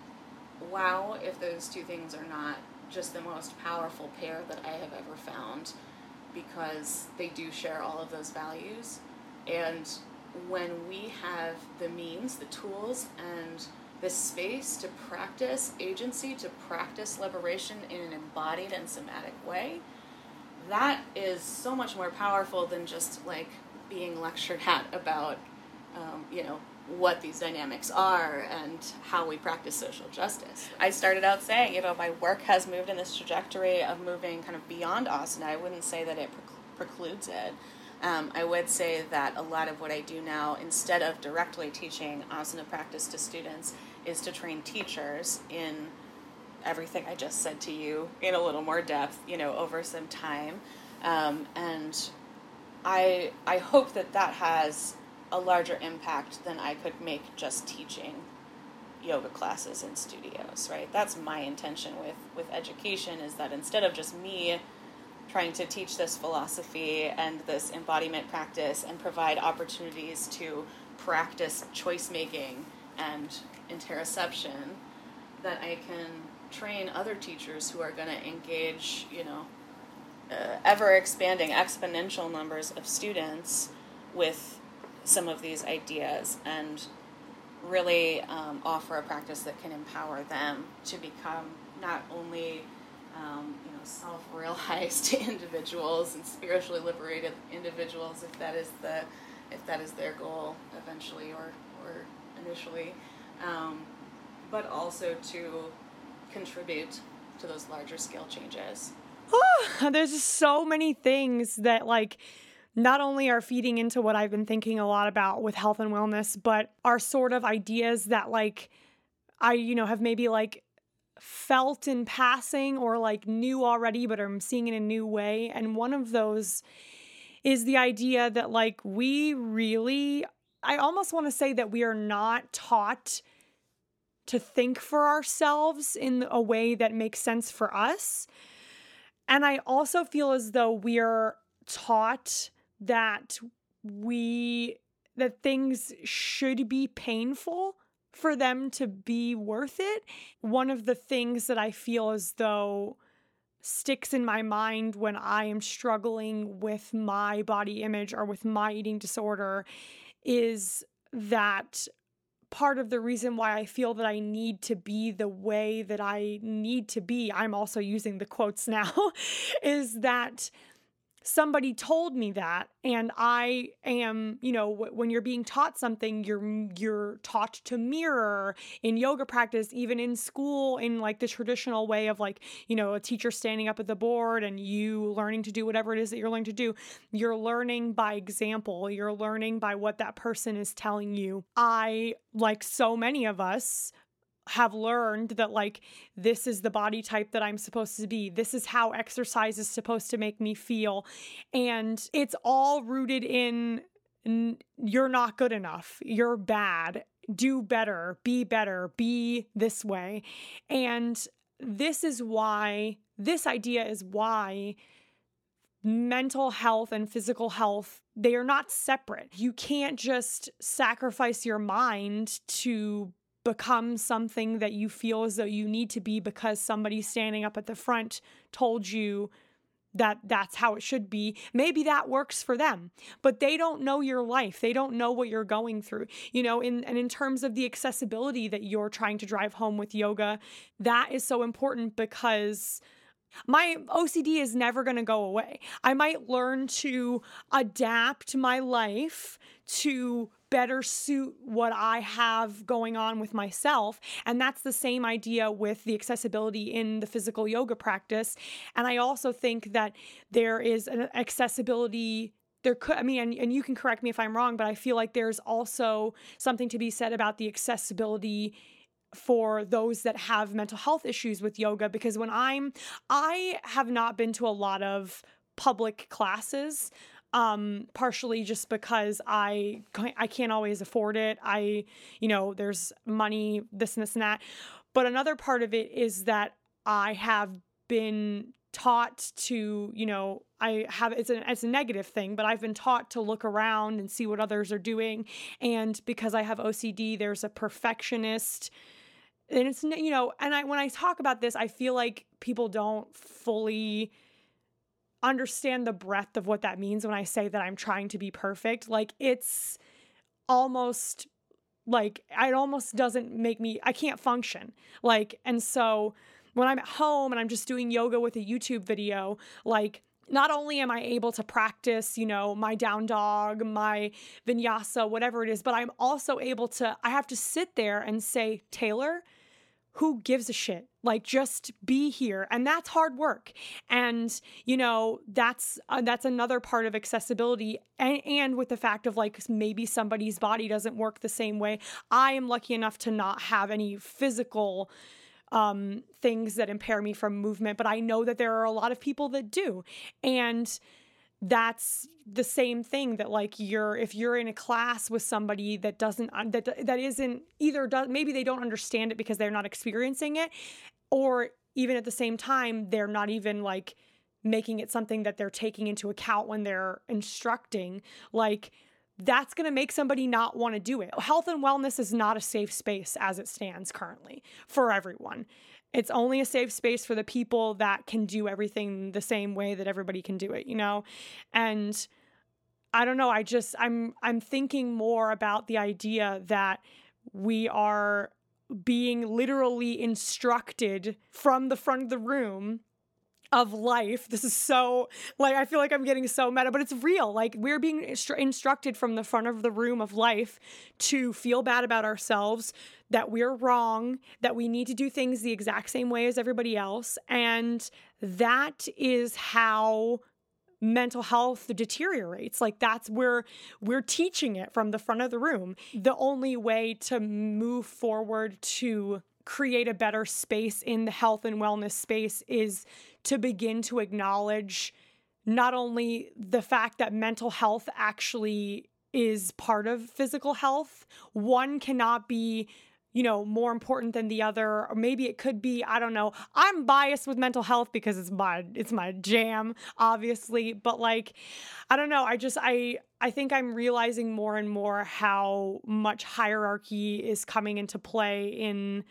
wow, if those two things are not just the most powerful pair that I have ever found because they do share all of those values. And when we have the means, the tools, and the space to practice agency, to practice liberation in an embodied and somatic way, that is so much more powerful than just like being lectured at about, um, you know, what these dynamics are and how we practice social justice. I started out saying, you know, my work has moved in this trajectory of moving kind of beyond asana. I wouldn't say that it precludes it. Um, I would say that a lot of what I do now, instead of directly teaching asana practice to students, is to train teachers in everything I just said to you in a little more depth, you know, over some time. Um, and I, I hope that that has a larger impact than I could make just teaching yoga classes in studios, right? That's my intention with, with education is that instead of just me trying to teach this philosophy and this embodiment practice and provide opportunities to practice choice making and interoception, that I can train other teachers who are going to engage, you know, uh, ever expanding exponential numbers of students with some of these ideas and really um, offer a practice that can empower them to become not only um, you know self-realized individuals and spiritually liberated individuals if that is the if that is their goal eventually or or initially um, but also to contribute to those larger scale changes. Oh, there's just so many things that like not only are feeding into what I've been thinking a lot about with health and wellness, but are sort of ideas that like I, you know, have maybe like felt in passing or like knew already, but I'm seeing in a new way. And one of those is the idea that like we really, I almost want to say that we are not taught to think for ourselves in a way that makes sense for us. And I also feel as though we're taught that we that things should be painful for them to be worth it. One of the things that I feel as though sticks in my mind when I am struggling with my body image or with my eating disorder is that part of the reason why I feel that I need to be the way that I need to be, I'm also using the quotes now, is that somebody told me that and i am you know when you're being taught something you're you're taught to mirror in yoga practice even in school in like the traditional way of like you know a teacher standing up at the board and you learning to do whatever it is that you're learning to do. You're learning by example. You're learning by what that person is telling you. I like so many of us have learned that like this is the body type that I'm supposed to be. This is how exercise is supposed to make me feel. And it's all rooted in you're not good enough. You're bad. Do better. Be better. Be this way. And this is why this idea is why mental health and physical health they are not separate. You can't just sacrifice your mind to become something that you feel as though you need to be because somebody standing up at the front told you that that's how it should be. Maybe that works for them, but they don't know your life. They don't know what you're going through. You know, in and in terms of the accessibility that you're trying to drive home with yoga, that is so important because my OCD is never going to go away. I might learn to adapt my life to better suit what I have going on with myself. And that's the same idea with the accessibility in the physical yoga practice. And I also think that there is an accessibility there could i mean and, and you can correct me if i'm wrong but i feel like there's also something to be said about the accessibility for those that have mental health issues with yoga because when i'm i have not been to a lot of public classes um, partially just because I I can't always afford it. I you know there's money this and this and that, but another part of it is that I have been taught to you know i have it's a, it's a negative thing but i've been taught to look around and see what others are doing and because i have ocd there's a perfectionist and it's you know and i when i talk about this i feel like people don't fully understand the breadth of what that means when I say that I'm trying to be perfect. Like it's almost like it almost doesn't make me I can't function. Like and so when I'm at home and I'm just doing yoga with a YouTube video, like not only am I able to practice, you know, my down dog, my vinyasa, whatever it is, but I'm also able to I have to sit there and say, "Taylor, who gives a shit? Like just be here. And that's hard work. And you know, that's uh, that's another part of accessibility and, and with the fact of like maybe somebody's body doesn't work the same way. I am lucky enough to not have any physical um, things that impair me from movement, but I know that there are a lot of people that do. And that's the same thing that like you're if you're in a class with somebody that doesn't that that isn't either does maybe they don't understand it because they're not experiencing it or even at the same time they're not even like making it something that they're taking into account when they're instructing like that's going to make somebody not want to do it. Health and wellness is not a safe space as it stands currently for everyone. It's only a safe space for the people that can do everything the same way that everybody can do it, you know? And I don't know, I just I'm I'm thinking more about the idea that we are being literally instructed from the front of the room of life. This is so like I feel like I'm getting so meta, but it's real. Like we're being instru- instructed from the front of the room of life to feel bad about ourselves, that we're wrong, that we need to do things the exact same way as everybody else, and that is how mental health deteriorates. Like that's where we're teaching it from the front of the room. The only way to move forward to create a better space in the health and wellness space is to begin to acknowledge not only the fact that mental health actually is part of physical health, one cannot be you know, more important than the other, or maybe it could be, I don't know. I'm biased with mental health because it's my it's my jam, obviously, but like I don't know, I just I I think I'm realizing more and more how much hierarchy is coming into play in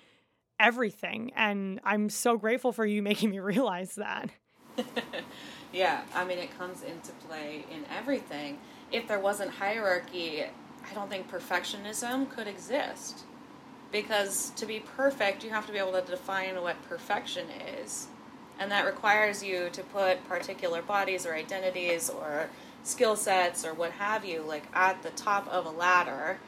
everything and I'm so grateful for you making me realize that. yeah, I mean it comes into play in everything. If there wasn't hierarchy, I don't think perfectionism could exist because to be perfect, you have to be able to define what perfection is. And that requires you to put particular bodies or identities or skill sets or what have you, like at the top of a ladder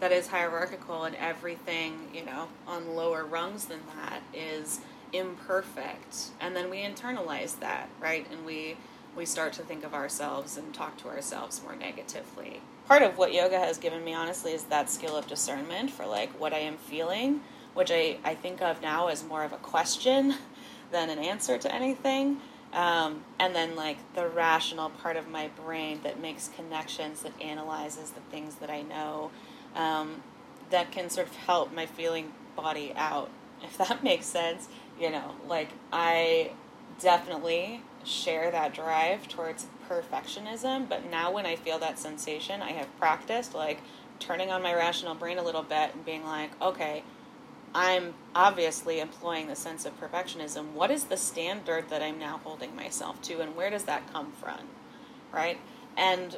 that is hierarchical, and everything, you know, on lower rungs than that is imperfect. And then we internalize that, right? And we we start to think of ourselves and talk to ourselves more negatively part of what yoga has given me honestly is that skill of discernment for like what I am feeling, which I, I think of now as more of a question than an answer to anything. Um, and then like the rational part of my brain that makes connections, that analyzes the things that I know, um, that can sort of help my feeling body out, if that makes sense. You know, like I definitely share that drive towards perfectionism, but now when I feel that sensation, I have practiced like turning on my rational brain a little bit and being like, okay, I'm obviously employing the sense of perfectionism. What is the standard that I'm now holding myself to, and where does that come from? Right? And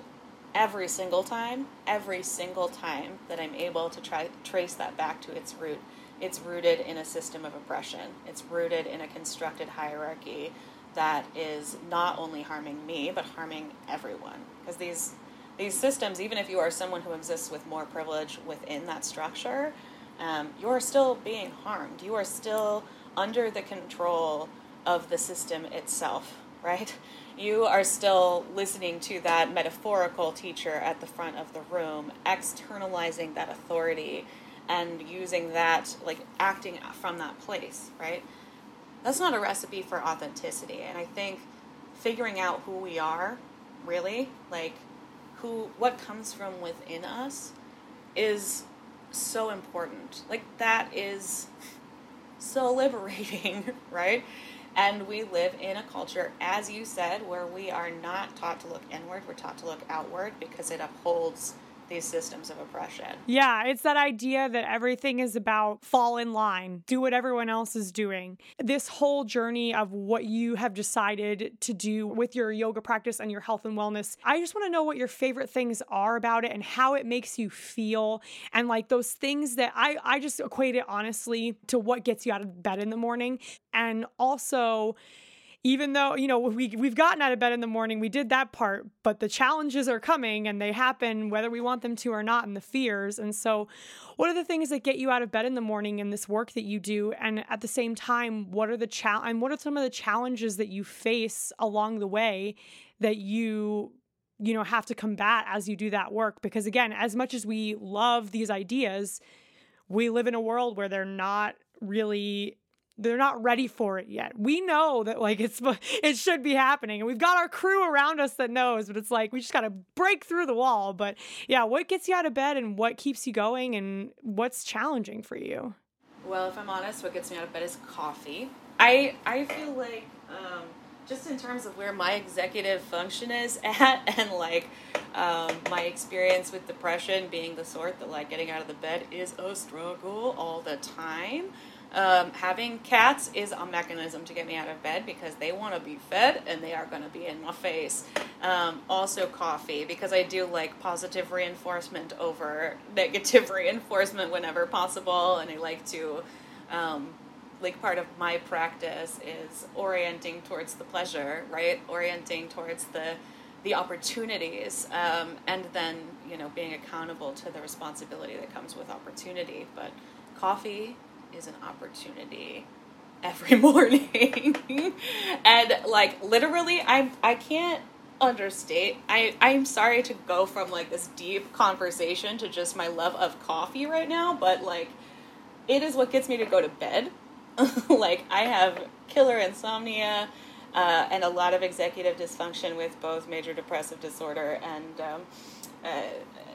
every single time, every single time that I'm able to try trace that back to its root, it's rooted in a system of oppression. It's rooted in a constructed hierarchy that is not only harming me but harming everyone. Because these these systems even if you are someone who exists with more privilege within that structure um, you are still being harmed. You are still under the control of the system itself right? You are still listening to that metaphorical teacher at the front of the room externalizing that authority and using that like acting from that place right that's not a recipe for authenticity. And I think figuring out who we are, really, like who what comes from within us is so important. Like that is so liberating, right? And we live in a culture, as you said, where we are not taught to look inward, we're taught to look outward because it upholds these systems of oppression. Yeah, it's that idea that everything is about fall in line, do what everyone else is doing. This whole journey of what you have decided to do with your yoga practice and your health and wellness, I just want to know what your favorite things are about it and how it makes you feel. And like those things that I, I just equate it honestly to what gets you out of bed in the morning. And also, even though you know we we've gotten out of bed in the morning we did that part but the challenges are coming and they happen whether we want them to or not and the fears. And so what are the things that get you out of bed in the morning in this work that you do? And at the same time what are the chal- and what are some of the challenges that you face along the way that you you know have to combat as you do that work? Because again as much as we love these ideas we live in a world where they're not really they're not ready for it yet. We know that like it's it should be happening and we've got our crew around us that knows, but it's like we just got to break through the wall. But yeah, what gets you out of bed and what keeps you going and what's challenging for you? Well, if I'm honest, what gets me out of bed is coffee. I I feel like um, just in terms of where my executive function is at and like um, my experience with depression being the sort that like getting out of the bed is a struggle all the time um, having cats is a mechanism to get me out of bed because they want to be fed and they are going to be in my face. Um, also, coffee because I do like positive reinforcement over negative reinforcement whenever possible, and I like to. Um, like part of my practice is orienting towards the pleasure, right? Orienting towards the the opportunities, um, and then you know being accountable to the responsibility that comes with opportunity. But coffee is an opportunity every morning. and like literally I I can't understate. I I'm sorry to go from like this deep conversation to just my love of coffee right now, but like it is what gets me to go to bed. like I have killer insomnia uh, and a lot of executive dysfunction with both major depressive disorder and um, uh,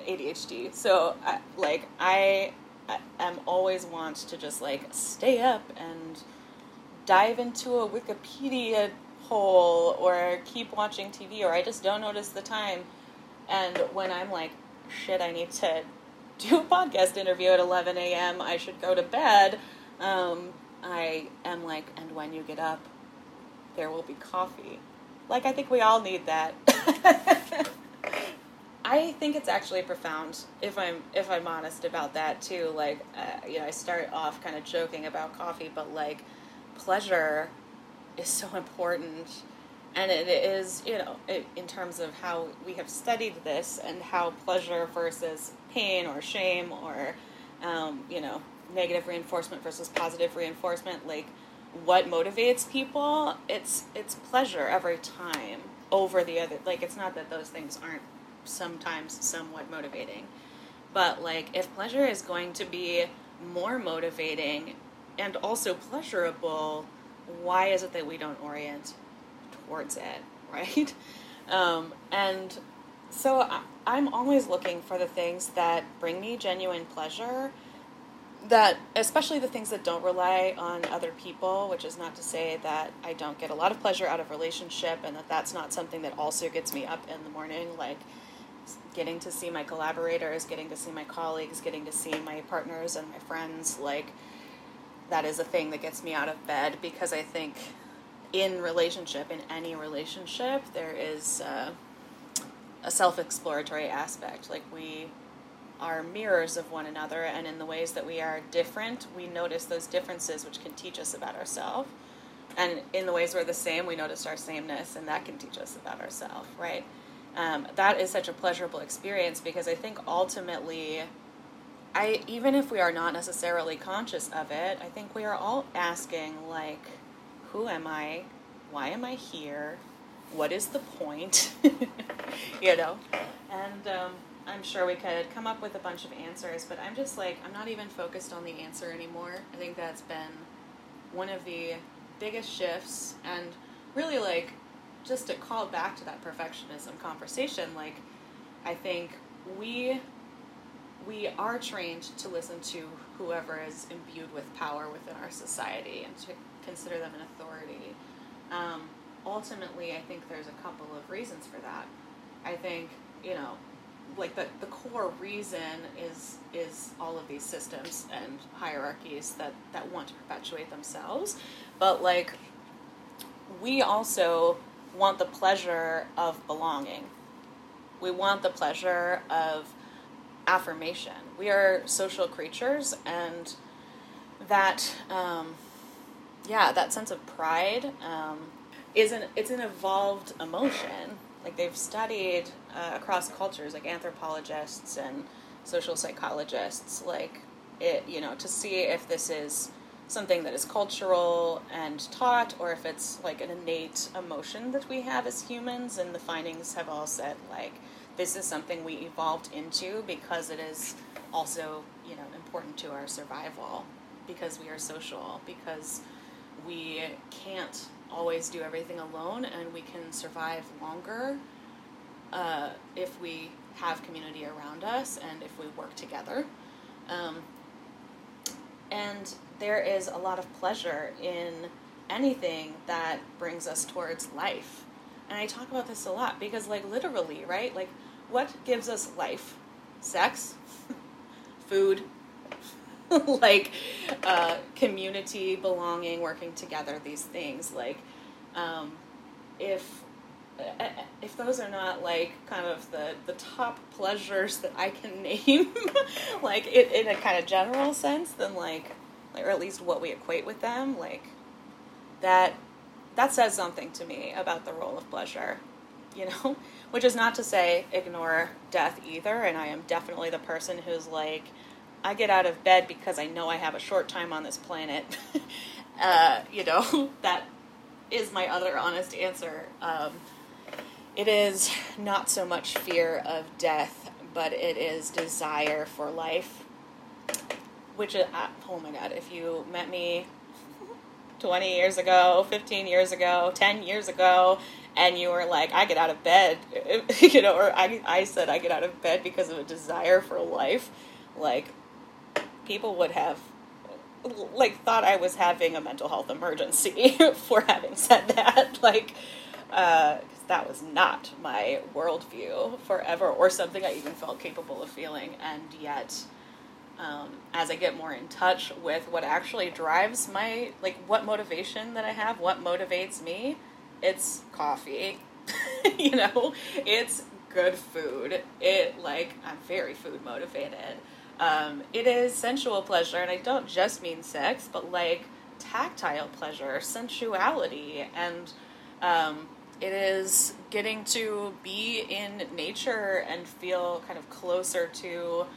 ADHD. So, like, I I am always want to just like stay up and dive into a Wikipedia hole or keep watching TV or I just don't notice the time. And when I'm like, shit, I need to do a podcast interview at 11 a.m., I should go to bed. Um, I am like, and when you get up, there will be coffee. Like, I think we all need that. I think it's actually profound if I'm if I'm honest about that too. Like, uh, you know, I start off kind of joking about coffee, but like, pleasure is so important, and it is you know it, in terms of how we have studied this and how pleasure versus pain or shame or um, you know negative reinforcement versus positive reinforcement, like what motivates people. It's it's pleasure every time over the other. Like, it's not that those things aren't sometimes somewhat motivating. But like if pleasure is going to be more motivating and also pleasurable, why is it that we don't orient towards it, right? Um, and so I'm always looking for the things that bring me genuine pleasure. That, especially the things that don't rely on other people, which is not to say that I don't get a lot of pleasure out of relationship and that that's not something that also gets me up in the morning. Like, getting to see my collaborators, getting to see my colleagues, getting to see my partners and my friends, like that is a thing that gets me out of bed because I think in relationship, in any relationship, there is uh, a self exploratory aspect. Like we are mirrors of one another, and in the ways that we are different, we notice those differences, which can teach us about ourselves. And in the ways we're the same, we notice our sameness, and that can teach us about ourselves, right? Um, that is such a pleasurable experience because I think ultimately, I even if we are not necessarily conscious of it, I think we are all asking like, who am I? Why am I here? What is the point? you know, and um, I'm sure we could come up with a bunch of answers, but I'm just like I'm not even focused on the answer anymore. I think that's been one of the biggest shifts and really like just to call back to that perfectionism conversation, like I think we we are trained to listen to whoever is imbued with power within our society and to consider them an authority. Um, ultimately, I think there's a couple of reasons for that. I think you know, like the the core reason is is all of these systems and hierarchies that that want to perpetuate themselves, but like we also want the pleasure of belonging. We want the pleasure of affirmation. We are social creatures, and that, um, yeah, that sense of pride um, is an it's an evolved emotion. Like they've studied uh, across cultures, like anthropologists and social psychologists, like it, you know, to see if this is something that is cultural and taught, or if it's like an innate emotion that we have as humans. And the findings have all said like this is something we evolved into because it is also you know important to our survival because we are social because we can't always do everything alone and we can survive longer uh, if we have community around us and if we work together um, and there is a lot of pleasure in anything that brings us towards life. And I talk about this a lot because, like, literally, right? Like, what gives us life? Sex, food, like uh, community, belonging, working together, these things. Like, um, if if those are not like kind of the, the top pleasures that I can name, like it, in a kind of general sense, then like or at least what we equate with them, like that that says something to me about the role of pleasure, you know? Which is not to say ignore death either, and I am definitely the person who's like, I get out of bed because I know I have a short time on this planet. uh, you know, that is my other honest answer. Um, it is not so much fear of death, but it is desire for life which is, uh, oh my god, if you met me 20 years ago, 15 years ago, 10 years ago, and you were like, I get out of bed, you know, or I, I said I get out of bed because of a desire for life, like, people would have like thought I was having a mental health emergency for having said that. Like, uh, that was not my worldview forever, or something I even felt capable of feeling. And yet, um, as I get more in touch with what actually drives my like what motivation that I have, what motivates me, it's coffee. you know, it's good food. It like I'm very food motivated. Um, it is sensual pleasure, and I don't just mean sex, but like tactile pleasure, sensuality, and um, it is getting to be in nature and feel kind of closer to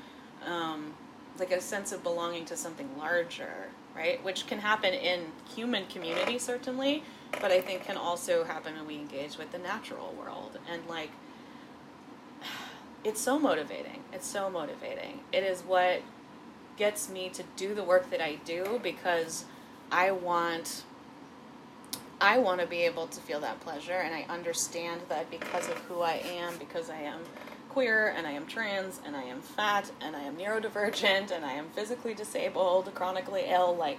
um, like a sense of belonging to something larger, right? Which can happen in human community certainly, but I think can also happen when we engage with the natural world and like it's so motivating. It's so motivating. It is what gets me to do the work that I do because I want I want to be able to feel that pleasure and I understand that because of who I am, because I am queer and I am trans and I am fat and I am neurodivergent and I am physically disabled, chronically ill, like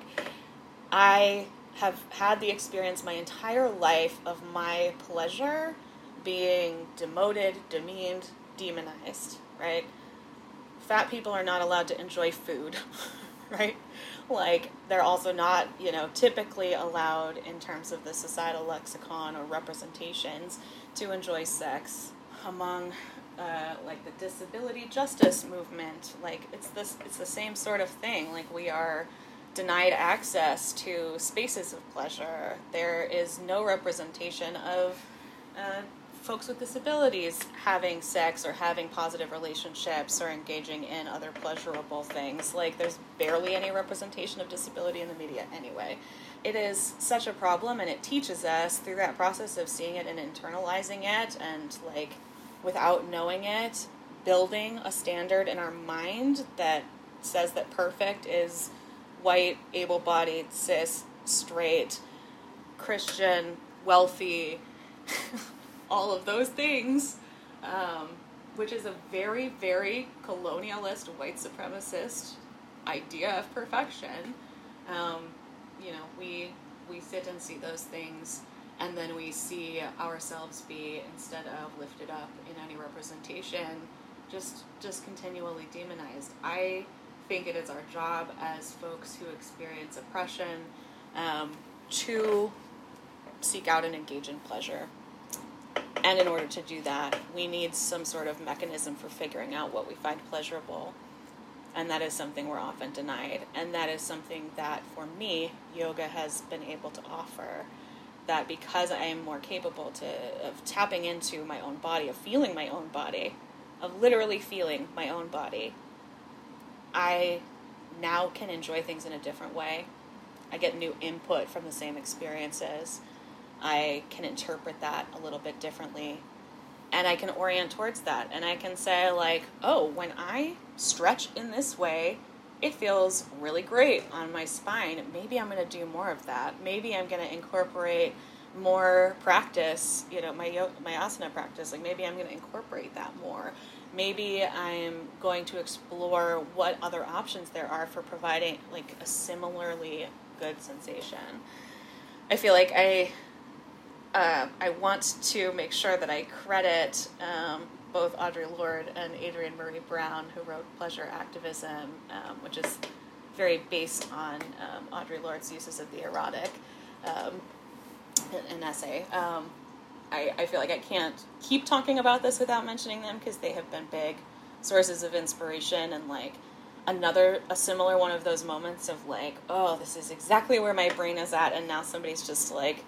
I have had the experience my entire life of my pleasure being demoted, demeaned, demonized, right? Fat people are not allowed to enjoy food, right? Like, they're also not, you know, typically allowed in terms of the societal lexicon or representations to enjoy sex among uh, like the disability justice movement like it's this it's the same sort of thing like we are denied access to spaces of pleasure there is no representation of uh, folks with disabilities having sex or having positive relationships or engaging in other pleasurable things. Like, there's barely any representation of disability in the media anyway. It is such a problem, and it teaches us through that process of seeing it and internalizing it, and like without knowing it, building a standard in our mind that says that perfect is white, able bodied, cis, straight, Christian, wealthy. all of those things, um, which is a very, very colonialist, white supremacist idea of perfection. Um, you know, we we sit and see those things, and then we see ourselves be instead of lifted up in any representation, just just continually demonized. I think it is our job as folks who experience oppression um, to seek out and engage in pleasure and in order to do that, we need some sort of mechanism for figuring out what we find pleasurable. And that is something we're often denied. And that is something that, for me, yoga has been able to offer. That because I am more capable to, of tapping into my own body, of feeling my own body, of literally feeling my own body, I now can enjoy things in a different way. I get new input from the same experiences. I can interpret that a little bit differently and I can orient towards that. And I can say, like, oh, when I stretch in this way, it feels really great on my spine. Maybe I'm going to do more of that. Maybe I'm going to incorporate more practice, you know, my my asana practice. Like maybe I'm going to incorporate that more. Maybe I'm going to explore what other options there are for providing like a similarly good sensation. I feel like I uh, I want to make sure that I credit um, both Audre Lorde and Adrienne Maree Brown, who wrote Pleasure Activism, um, which is very based on um, Audre Lorde's uses of the erotic, um, an essay. Um, I, I feel like I can't keep talking about this without mentioning them because they have been big sources of inspiration and like another a similar one of those moments of like oh this is exactly where my brain is at and now somebody's just like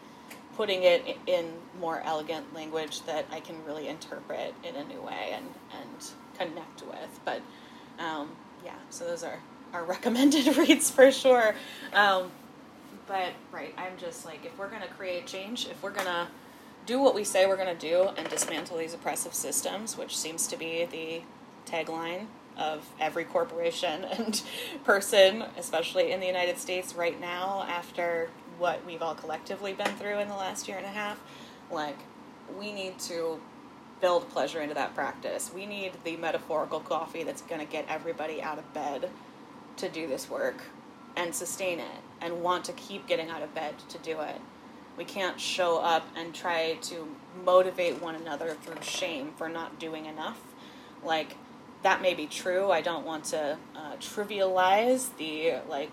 putting it in more elegant language that I can really interpret in a new way and, and connect with. But um, yeah, so those are our recommended reads for sure. Um, but right, I'm just like, if we're going to create change, if we're going to do what we say we're going to do and dismantle these oppressive systems, which seems to be the tagline of every corporation and person, especially in the United States right now, after what we've all collectively been through in the last year and a half, like we need to build pleasure into that practice. We need the metaphorical coffee that's going to get everybody out of bed to do this work and sustain it and want to keep getting out of bed to do it. We can't show up and try to motivate one another through shame for not doing enough. Like, that may be true. I don't want to uh, trivialize the like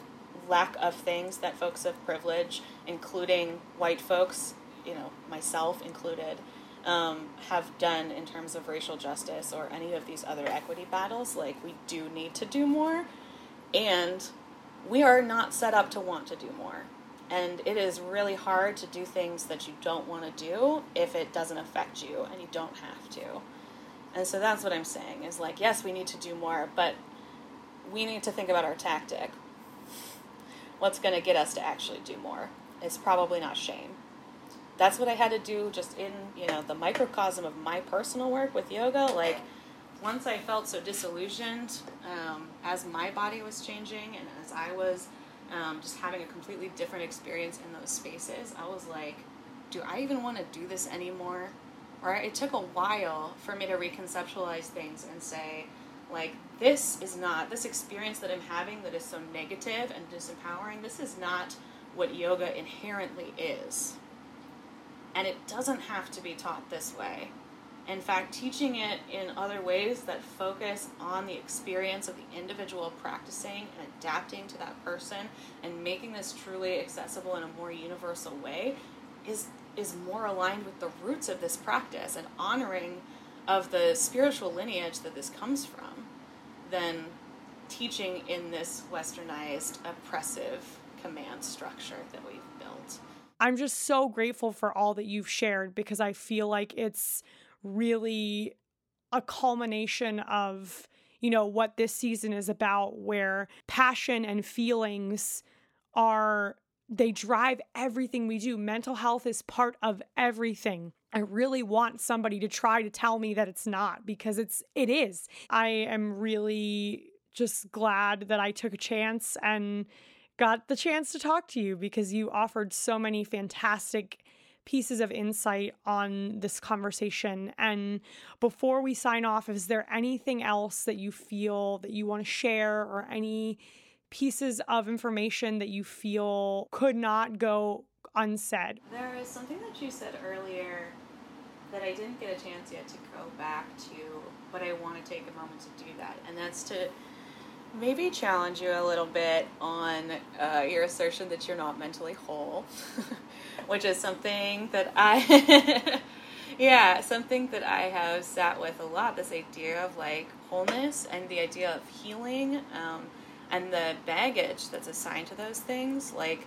lack of things that folks of privilege, including white folks, you know, myself included, um, have done in terms of racial justice or any of these other equity battles. Like, we do need to do more, and we are not set up to want to do more. And it is really hard to do things that you don't want to do if it doesn't affect you and you don't have to. And so that's what I'm saying is like, yes, we need to do more, but we need to think about our tactic. What's going to get us to actually do more? It's probably not shame. That's what I had to do just in, you know, the microcosm of my personal work with yoga. Like, once I felt so disillusioned um, as my body was changing and as I was um, just having a completely different experience in those spaces, I was like, do I even want to do this anymore? Or it took a while for me to reconceptualize things and say, like, this is not, this experience that I'm having that is so negative and disempowering, this is not what yoga inherently is. And it doesn't have to be taught this way. In fact, teaching it in other ways that focus on the experience of the individual practicing and adapting to that person and making this truly accessible in a more universal way is is more aligned with the roots of this practice and honoring of the spiritual lineage that this comes from than teaching in this westernized oppressive command structure that we've built. I'm just so grateful for all that you've shared because I feel like it's really a culmination of you know what this season is about where passion and feelings are they drive everything we do mental health is part of everything i really want somebody to try to tell me that it's not because it's it is i am really just glad that i took a chance and got the chance to talk to you because you offered so many fantastic pieces of insight on this conversation. And before we sign off, is there anything else that you feel that you want to share or any pieces of information that you feel could not go unsaid? There is something that you said earlier that I didn't get a chance yet to go back to, but I want to take a moment to do that. And that's to maybe challenge you a little bit on uh, your assertion that you're not mentally whole, which is something that I, yeah, something that I have sat with a lot. This idea of like wholeness and the idea of healing um, and the baggage that's assigned to those things. Like,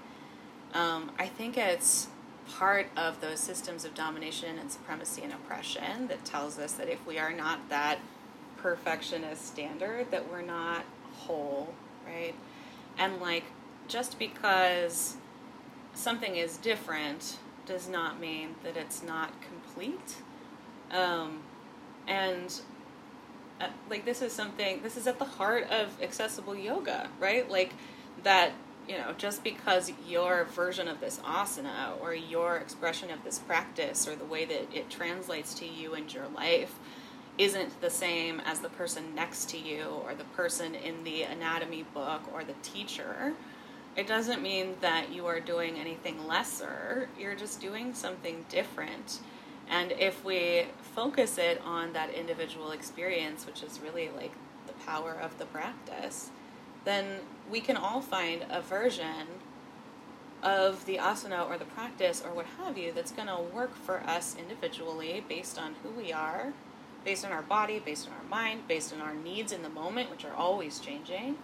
um, I think it's part of those systems of domination and supremacy and oppression that tells us that if we are not that perfectionist standard, that we're not whole, right? And like, just because something is different does not mean that it's not complete. Um, and uh, like, this is something, this is at the heart of accessible yoga, right? Like, that, you know, just because your version of this asana or your expression of this practice or the way that it translates to you and your life isn't the same as the person next to you or the person in the anatomy book or the teacher, it doesn't mean that you are doing anything lesser. You're just doing something different. And if we focus it on that individual experience, which is really like the power of the practice, then we can all find a version of the asana or the practice or what have you that's going to work for us individually based on who we are based on our body, based on our mind, based on our needs in the moment, which are always changing,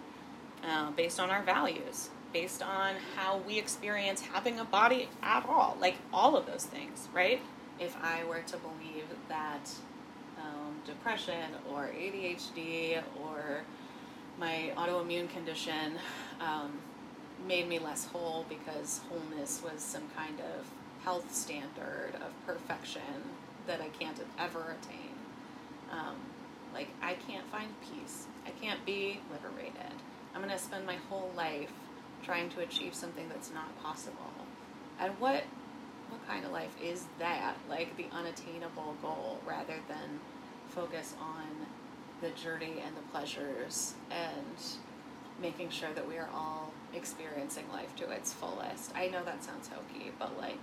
uh, based on our values, based on how we experience having a body at all, like all of those things, right? If I were to believe that um, depression or ADHD or my autoimmune condition um, made me less whole because wholeness was some kind of health standard of perfection that I can't ever attain um, like, I can't find peace. I can't be liberated. I'm going to spend my whole life trying to achieve something that's not possible. And what what kind of life is that? Like the unattainable goal rather than focus on the journey and the pleasures and making sure that we are all experiencing life to its fullest. I know that sounds hokey, but like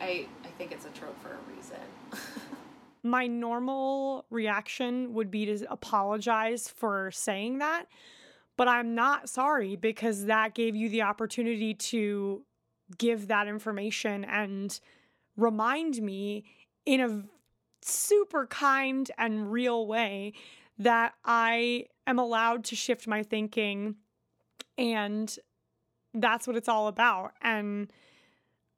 I I think it's a trope for a reason. My normal reaction would be to apologize for saying that, but I'm not sorry because that gave you the opportunity to give that information and remind me in a super kind and real way that I am allowed to shift my thinking and that's what it's all about. And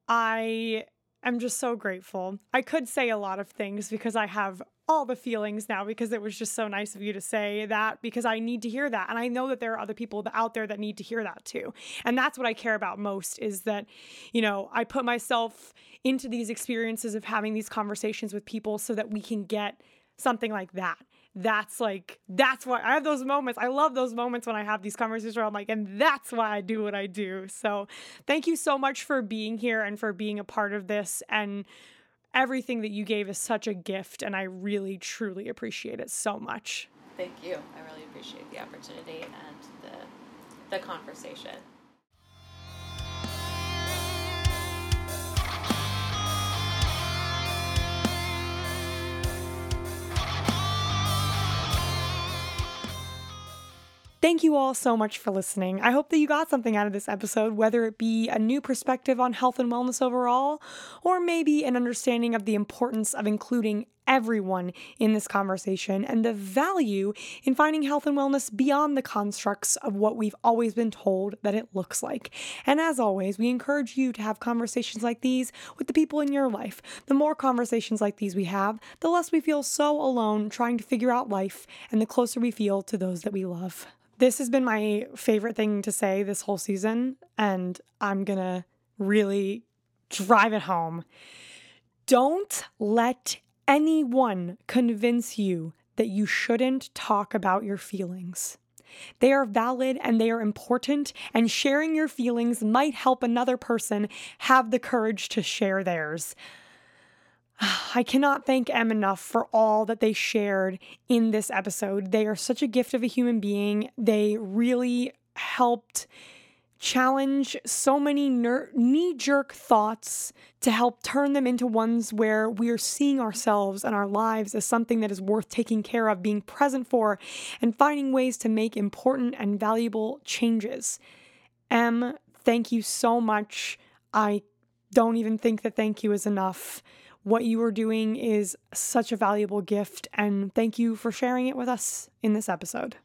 I am just so grateful. I could say a lot of things because I have all the feelings now because it was just so nice of you to say that because I need to hear that and I know that there are other people out there that need to hear that too. And that's what I care about most is that you know, I put myself into these experiences of having these conversations with people so that we can get something like that that's like that's why I have those moments. I love those moments when I have these conversations where I'm like, and that's why I do what I do. So thank you so much for being here and for being a part of this and everything that you gave is such a gift and I really truly appreciate it so much. Thank you. I really appreciate the opportunity and the the conversation. Thank you all so much for listening. I hope that you got something out of this episode, whether it be a new perspective on health and wellness overall, or maybe an understanding of the importance of including everyone in this conversation and the value in finding health and wellness beyond the constructs of what we've always been told that it looks like. And as always, we encourage you to have conversations like these with the people in your life. The more conversations like these we have, the less we feel so alone trying to figure out life and the closer we feel to those that we love. This has been my favorite thing to say this whole season, and I'm gonna really drive it home. Don't let anyone convince you that you shouldn't talk about your feelings. They are valid and they are important, and sharing your feelings might help another person have the courage to share theirs. I cannot thank Em enough for all that they shared in this episode. They are such a gift of a human being. They really helped challenge so many ner- knee jerk thoughts to help turn them into ones where we are seeing ourselves and our lives as something that is worth taking care of, being present for, and finding ways to make important and valuable changes. Em, thank you so much. I don't even think that thank you is enough. What you are doing is such a valuable gift, and thank you for sharing it with us in this episode.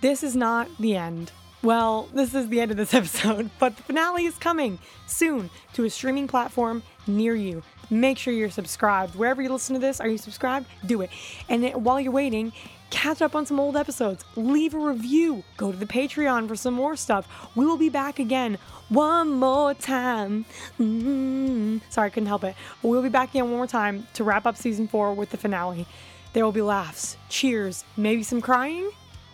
This is not the end. Well, this is the end of this episode, but the finale is coming soon to a streaming platform near you. Make sure you're subscribed. Wherever you listen to this, are you subscribed? Do it. And while you're waiting, catch up on some old episodes, leave a review, go to the Patreon for some more stuff. We will be back again one more time. Mm-hmm. Sorry, I couldn't help it. We'll be back again one more time to wrap up season four with the finale. There will be laughs, cheers, maybe some crying.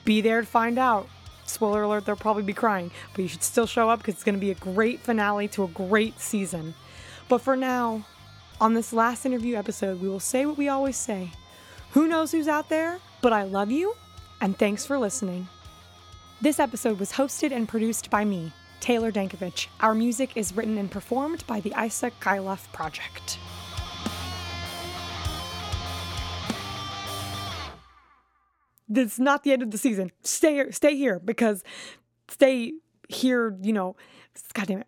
Be there to find out. Spoiler alert, they'll probably be crying, but you should still show up because it's going to be a great finale to a great season. But for now, on this last interview episode, we will say what we always say Who knows who's out there? But I love you, and thanks for listening. This episode was hosted and produced by me, Taylor Dankovich. Our music is written and performed by the Isaac Kailoff Project. Is not the end of the season. Stay stay here because stay here, you know, God damn it.